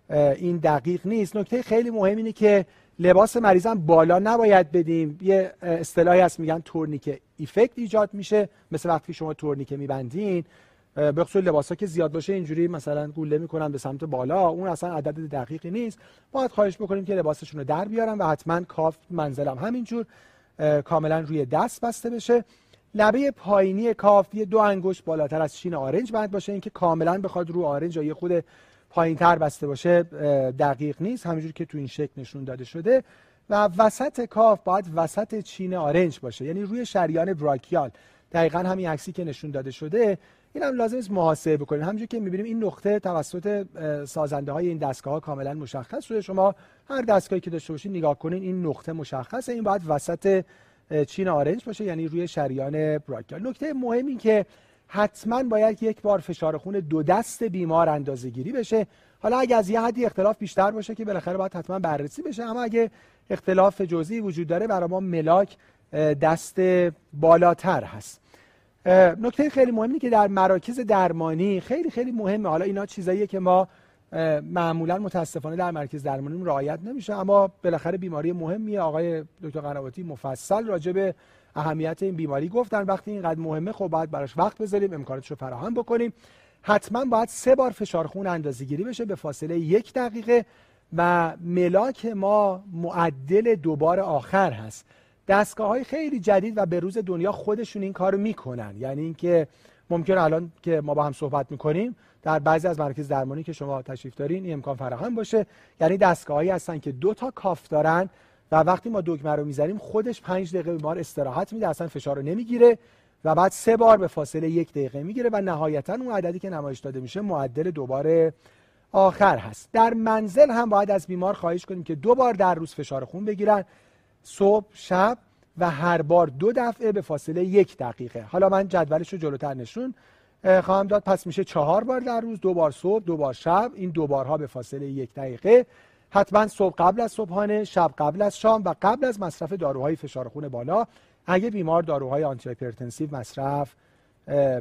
این دقیق نیست. نکته خیلی مهم اینه که لباس مریضم بالا نباید بدیم. یه اصطلاحی هست میگن تورنیکه ایفکت ایجاد میشه. مثل وقتی شما تورنیکه میبندین به خصوص لباسا که زیاد باشه اینجوری مثلا گوله می‌کنن به سمت بالا. اون اصلا عدد دقیقی نیست. باید خواهش بکنیم که لباسشون رو در بیارن و حتما کاف منزلم. همینجور کاملا روی دست بسته بشه. لبه پایینی کاف یه دو انگشت بالاتر از چین آرنج بند باشه. اینکه کاملا بخواد رو آرنج یا خود پایین تر بسته باشه دقیق نیست. همینجور که تو این شکل نشون داده شده. و وسط کاف باید وسط چین آرنج باشه. یعنی روی شریان براکیال. دقیقا همین عکسی که نشون داده شده. این هم لازم است محاسبه بکنید همونجور که می‌بینیم این نقطه توسط سازنده های این دستگاه ها کاملا مشخص شده. شما هر دستگاهی که داشته باشید نگاه کنین این نقطه مشخصه. این باید وسط چین آرنج باشه یعنی روی شریان براکیال. نکته مهم این که حتما باید یک بار فشار خون دو دست بیمار اندازه گیری بشه. حالا اگه از یه حدی اختلاف بیشتر باشه که بالاخره باید حتما بررسی بشه. اما اگه اختلاف جزئی وجود داره برای ما ملاک دست بالاتر هست. نکته خیلی مهمی که در مراکز درمانی خیلی خیلی مهمه. حالا اینا چیزاییه که ما معمولا متاسفانه در مرکز درمانی رعایت نمیشه. اما بالاخره بیماری مهمیه. آقای دکتر قنواتی مفصل راجع به اهمیت این بیماری. گفتن وقتی اینقدر مهمه خب باید براش وقت بذاریم امکاناتش رو فراهم بکنیم. حتما باید سه بار فشار خون اندازه گیری بشه به فاصله یک دقیقه و ملاک ما معدل دوبار آخر هست. دستگاه های خیلی جدید و به روز دنیا خودشون این کارو می‌کنن. یعنی اینکه ممکن الان که ما با هم صحبت می‌کنیم در بعضی از مراکز درمانی که شما تشریف دارین این امکان فراهم باشه. یعنی دستگاهایی هستن که دو تا کاف دارن و وقتی ما دکمه رو می‌زنیم خودش پنج دقیقه بیمار استراحت میده اصلا فشار رو نمی‌گیره و بعد سه بار به فاصله یک دقیقه می‌گیره و نهایتا اون عددی که نمایش داده میشه معدل دوباره آخر هست. در منزل هم باید از بیمار خواهش کنیم که دو بار در روز فشار خون بگیرن صبح شب و هر بار دو دفعه به فاصله یک دقیقه. حالا من جدولش رو جلوتر نشون خواهم داد. پس میشه چهار بار در روز دو بار صبح دو بار شب این دو بارها به فاصله یک دقیقه. حتما صبح قبل از صبحانه شب قبل از شام و قبل از مصرف داروهای فشار خون بالا. اگه بیمار داروهای آنتی مصرف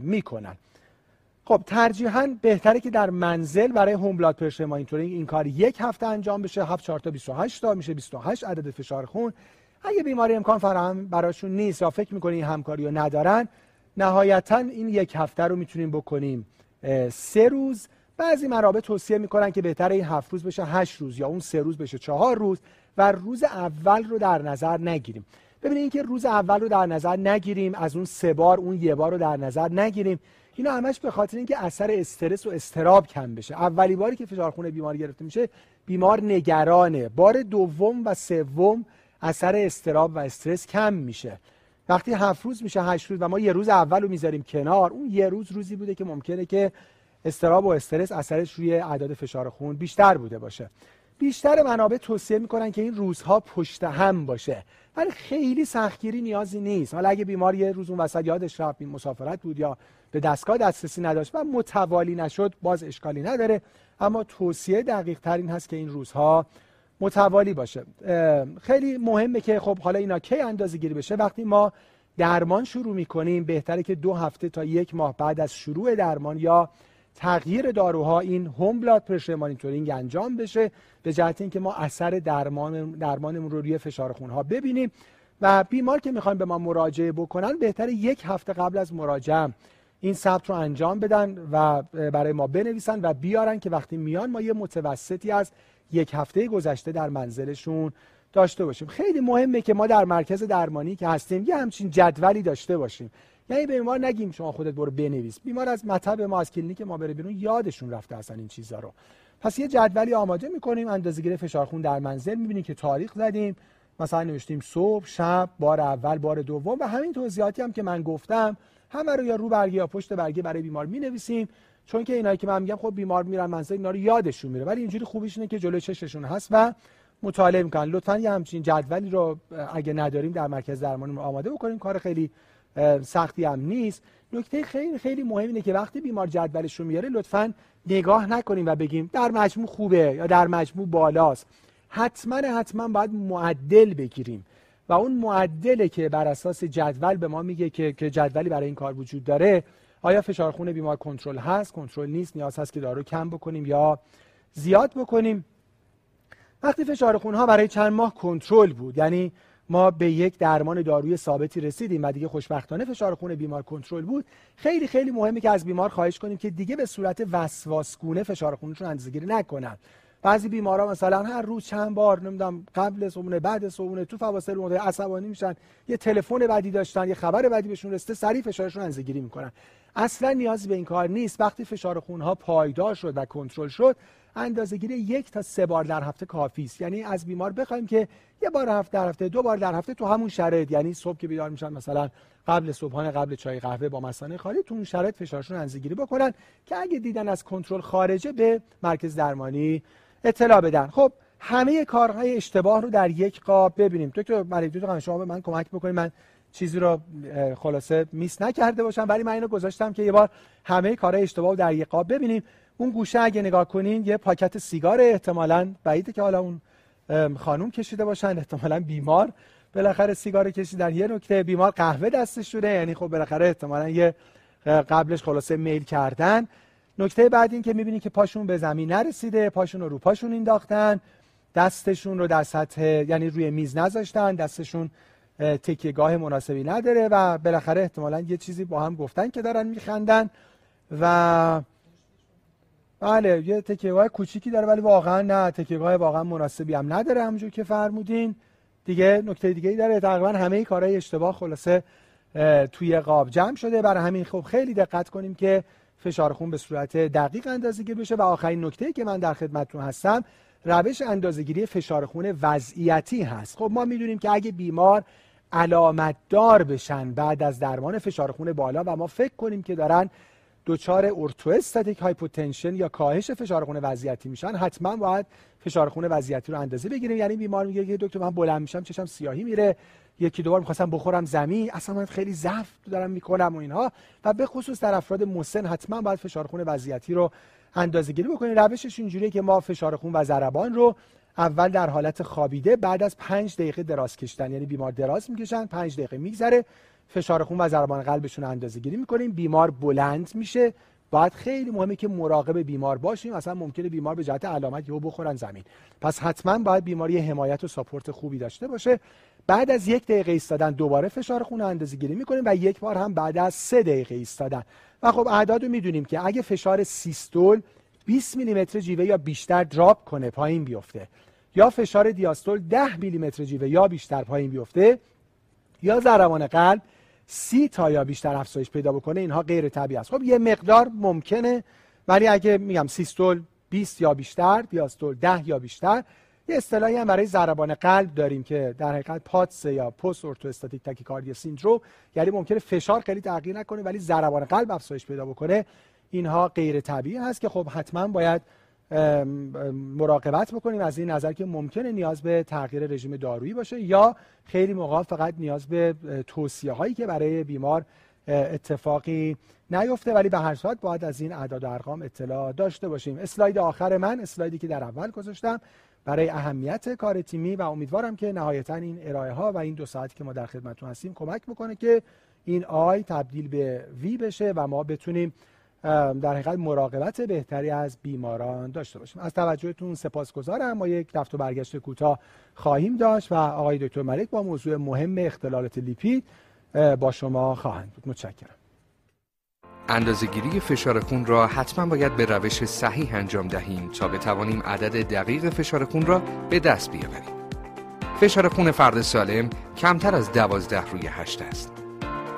می‌کنن. خب ترجیحاً بهتره که در منزل برای هوم بلاد پرشر مانیتورینگ این کار یک هفته انجام بشه. 7 4 تا 28 تا میشه 28 عدد فشار خون. اگه بیماری امکان فراهم براشون نیست یا فکر می‌کنین همکاری رو ندارن نهایتا این یک هفته رو می‌تونیم بکنیم سه روز. بعضی منابع توصیه می‌کنن که بهتره این هفت روز بشه هشت روز یا اون سه روز بشه چهار روز و روز اول رو در نظر نگیریم. ببینید اینکه روز اول رو در نظر نگیریم از اون سه بار اون یه بار رو در نظر نگیریم اینا همش به خاطر اینکه اثر استرس و استراب کم بشه. اولی باری که فشار خون بیمار گرفته میشه بیمار نگرانه. بار دوم و سوم اثر استراب و استرس کم میشه. وقتی هفت روز میشه هشت روز و ما یه روز اول رو می‌ذاریم کنار اون یه روز روزی بوده که ممکنه که استراب و استرس اثرش روی اعداد فشار خون بیشتر بوده باشه. بیشتر منابع توصیه می‌کنن که این روزها پشت هم باشه. ولی خیلی سختگیری نیازی نیست. حالا اگه بیمار یه روز اون وسط یادش رفت مسافرت بود یا به دستگاه دسترسی نداشت و متوالی نشد باز اشکالی نداره. اما توصیه دقیق تر هست که این روزها متوالی باشه. خیلی مهمه که خب حالا اینا کی اندازه گیری بشه؟ وقتی ما درمان شروع می‌کنیم بهتره که دو هفته تا یک ماه بعد از شروع درمان یا تغییر داروها این هوم بلاد پرشر مانیتورینگ انجام بشه به جهت اینکه ما اثر درمان درمانمون رو روی فشار خونها ببینیم و بیمار که می‌خوایم به ما مراجعه بکنن بهتره یک هفته قبل از مراجعه این ثبت رو انجام بدن و برای ما بنویسن و بیارن که وقتی میان ما یه متوسطی از یک هفته گذشته در منزلشون داشته باشیم. خیلی مهمه که ما در مرکز درمانی که هستیم یه همچین جدولی داشته باشیم. یعنی به بیمار نگیم شما خودت برو بنویس. بیمار از مطب ما از کلینیک ما بره بیرون یادشون رفته اصلا این چیزا رو. پس یه جدولی آماده می‌کنیم اندازه‌گیری فشار خون در منزل می‌بینیم که تاریخ زدیم. مثلا نوشتیم صبح شب بار اول بار دوم و همین توضیحاتی هم که من گفتم همه رو یا رو برگه یا پشت برگه برای بیمار می‌نویسیم. چون که اینایی که من میگم خب بیمار میرن منزل اینا رو یادشون میره. ولی اینجوری خوبیش اینه که جلوی چششون هست و مطالعه می‌کنن. لطفا یه همچین جدولی رو اگه نداریم در مرکز درمان آماده بکنیم. کار خیلی سختی هم نیست. نکته خیلی خیلی مهم اینه که وقتی بیمار جدولش رو میاره لطفا نگاه نکنیم و بگیم در مجموع خوبه یا در مجموع بالاست. حتما حتما باید معدل بگیریم. و اون معدله که بر اساس جدول به ما میگه که جدولی برای این کار وجود داره آیا فشار خون بیمار کنترل هست؟ کنترل نیست نیاز هست که دارو کم بکنیم یا زیاد بکنیم؟ وقتی فشار خون ها برای چند ماه کنترل بود یعنی ما به یک درمان داروی ثابتی رسیدیم و دیگه خوشبختانه فشار خون بیمار کنترل بود. خیلی خیلی مهمه که از بیمار خواهش کنیم که دیگه به صورت وسواسگونه فشار خونشون اندازه‌گیری نکنن. بعضی بیمارا مثلا هر روز چند بار نمی‌دونم قبل صبحونه بعد صبحونه تو فواصل مدل عصبانی میشن یه تلفن بعدی داشتن یه خبر بعدی بهشون رسیده سریع فشارشون اندازه‌گیری می‌کنن. اصلا نیازی به این کار نیست. وقتی فشار خونها پایدار شد و کنترل شد اندازه‌گیری یک تا سه بار در هفته کافی است. یعنی از بیمار بخوایم که یه بار هفته در هفته دو بار در هفته تو همون شرایط. یعنی صبح که بیدار میشن مثلا قبل صبحانه قبل چای قهوه با مثانه خالی تو اون شرایط فشارشون اندازه‌گیری بکنن که اگه دیدن از کنترل خارجه به مرکز درمانی اطلاع بدن. خب همه کارهای اشتباه رو در یک قاب ببینیم. دکتر مریض دکتر شما به من کمک بکنید. من چیزی رو خلاصه میس نکرده باشم ولی من اینو گذاشتم که یه بار همه کارهای اشتباه رو در یک قاب ببینیم. اون گوشه اگه نگاه کنین یه پاکت سیگار احتمالاً بعیده که حالا اون خانوم کشیده باشن احتمالاً بیمار. بالاخره سیگار کشیدن یه نکته بیمار قهوه دستش شده یعنی خب بالاخره احتمالاً یه قبلش خلاصه میل کردن. نکته بعد این که می‌بینی که پاشون به زمین نرسیده پاشون رو رو پاشون انداختن دستشون رو در سطح یعنی روی میز نذاشتن دستشون تکیهگاه مناسبی نداره و بالاخره احتمالا یه چیزی با هم گفتن که دارن میخندن و بله یه تکیهگاه کوچیکی داره ولی واقعا نه تکیهگاه واقعا مناسبی هم نداره همونجور که فرمودین. دیگه نکته دیگه ای داره تقریبا همه کارهای اشتباه خلاصه توی قاب جمع شده. برای همین خب خیلی دقت کنیم که فشار خون به صورت دقیق اندازه‌گیری بشه. و آخرین نکته که من در خدمتتون هستم روش اندازه‌گیری فشار خون وضعیتی هست. خب ما می‌دونیم که اگه بیمار علامت دار بشن بعد از درمان فشار خون بالا و ما فکر کنیم که دارن دچار ارتواستاتیک هایپوتنشن یا کاهش فشار خون وضعیتی میشن حتما باید فشار خون وضعیتی رو اندازه بگیریم. یعنی بیمار میگه که دکتر من بلند میشم چشم سیاهی میره یکی دو بار می‌خواستم بخورم زمین اصلا من خیلی ضعف دارم می‌کنم و اینها. و به خصوص در افراد مسن حتما باید فشار خون وضعیتی رو اندازه گیری بکنیم. روشش اینجوریه که ما فشار خون و ضربان رو اول در حالت خوابیده بعد از پنج دقیقه دراز کشتن. یعنی بیمار دراز می‌کشن پنج دقیقه میگذره. فشار خون و ضربان قلبشون رو اندازه گیری می‌کنیم. بیمار بلند میشه. باید خیلی مهمه که مراقب بیمار باشیم. اصلا ممکنه بیمار به جهت علامت یهو بخورن زمین. پس حتما باید بیماری حمایت و ساپورت خوبی داشته باشه. بعد از یک دقیقه ایستادن دوباره فشار خون اندازه گیری می‌کنیم و یک بار هم بعد از سه دقیقه ایستادن. و خب اعداد رو می‌دونیم که اگه فشار سیستول 20 میلیمتر جیوه یا بیشتر دراپ کنه پایین بیفته. یا فشار دیاستول 10 میلیمتر جیوه یا بیشتر پایین بیفته. یا ضربان قلب سی تا یا بیشتر افزایش پیدا بکنه اینها غیر طبیعی است. خب یه مقدار ممکنه ولی اگه میگم سیستول 20 یا بیشتر دیاستول 10 یا بیشتر یه اصطلاحی هم برای ضربان قلب داریم که در حقیقت پاتس یا پست ارتواستاتیک تاکیکاردیا سیندروم یعنی ممکنه فشار خیلی تغییر نکنه ولی ضربان قلب افزایش پیدا بکنه. اینها غیر طبیعی هست که خب حتما باید مراقبت بکنیم از این نظر که ممکنه نیاز به تغییر رژیم دارویی باشه یا خیلی موقع فقط نیاز به توصیه هایی که برای بیمار اتفاقی نیفته. ولی به هر صورت باید از این اعداد و ارقام اطلاع داشته باشیم. اسلاید آخر من اسلایدی که در اول گذاشتم برای اهمیت کار تیمی و امیدوارم که نهایتا این ارائه ها و این دو ساعتی که ما در خدمتتون هستیم کمک بکنه که این آی تبدیل به وی بشه و ما بتونیم در حقیقت مراقبت بهتری از بیماران داشته باشیم از توجهتون سپاسگزارم ما یک رفت و برگشت کوتاه خواهیم داشت و آقای دکتر ملک با موضوع مهم اختلالات لیپید با شما خواهند بود متشکرم اندازهگیری فشار خون را حتما باید به روش صحیح انجام دهیم تا بتوانیم عدد دقیق فشار خون را به دست بیاوریم. فشار خون فرد سالم کمتر از دوازده روی هشت است.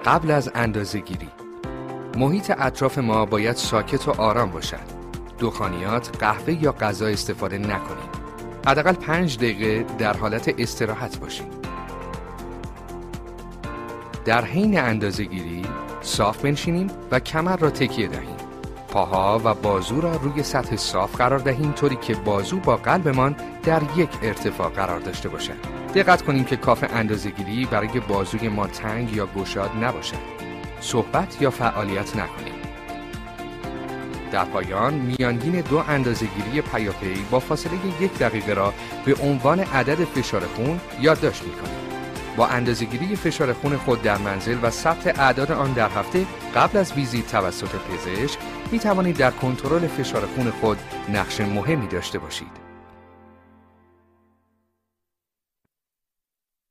قبل از اندازهگیری محیط اطراف ما باید ساکت و آرام باشد. دخانیات، قهوه یا غذا استفاده نکنید. حداقل پنج دقیقه در حالت استراحت باشید. در حین اندازهگیری صاف بنشینیم و کمر را تکیه دهیم پاها و بازو را روی سطح صاف قرار دهیم طوری که بازو با قلبمان در یک ارتفاع قرار داشته باشد دقت کنیم که کاف اندازهگیری برای بازوی ما تنگ یا گشاد نباشد صحبت یا فعالیت نکنیم در پایان میانگین دو اندازهگیری پیاپی با فاصله یک دقیقه را به عنوان عدد فشار خون یادداشت می‌کنیم با اندازهگیری فشار خون خود در منزل و ثبت اعداد آن در هفته قبل از ویزیت توسط پزشک می توانید در کنترل فشار خون خود نقش مهمی داشته باشید.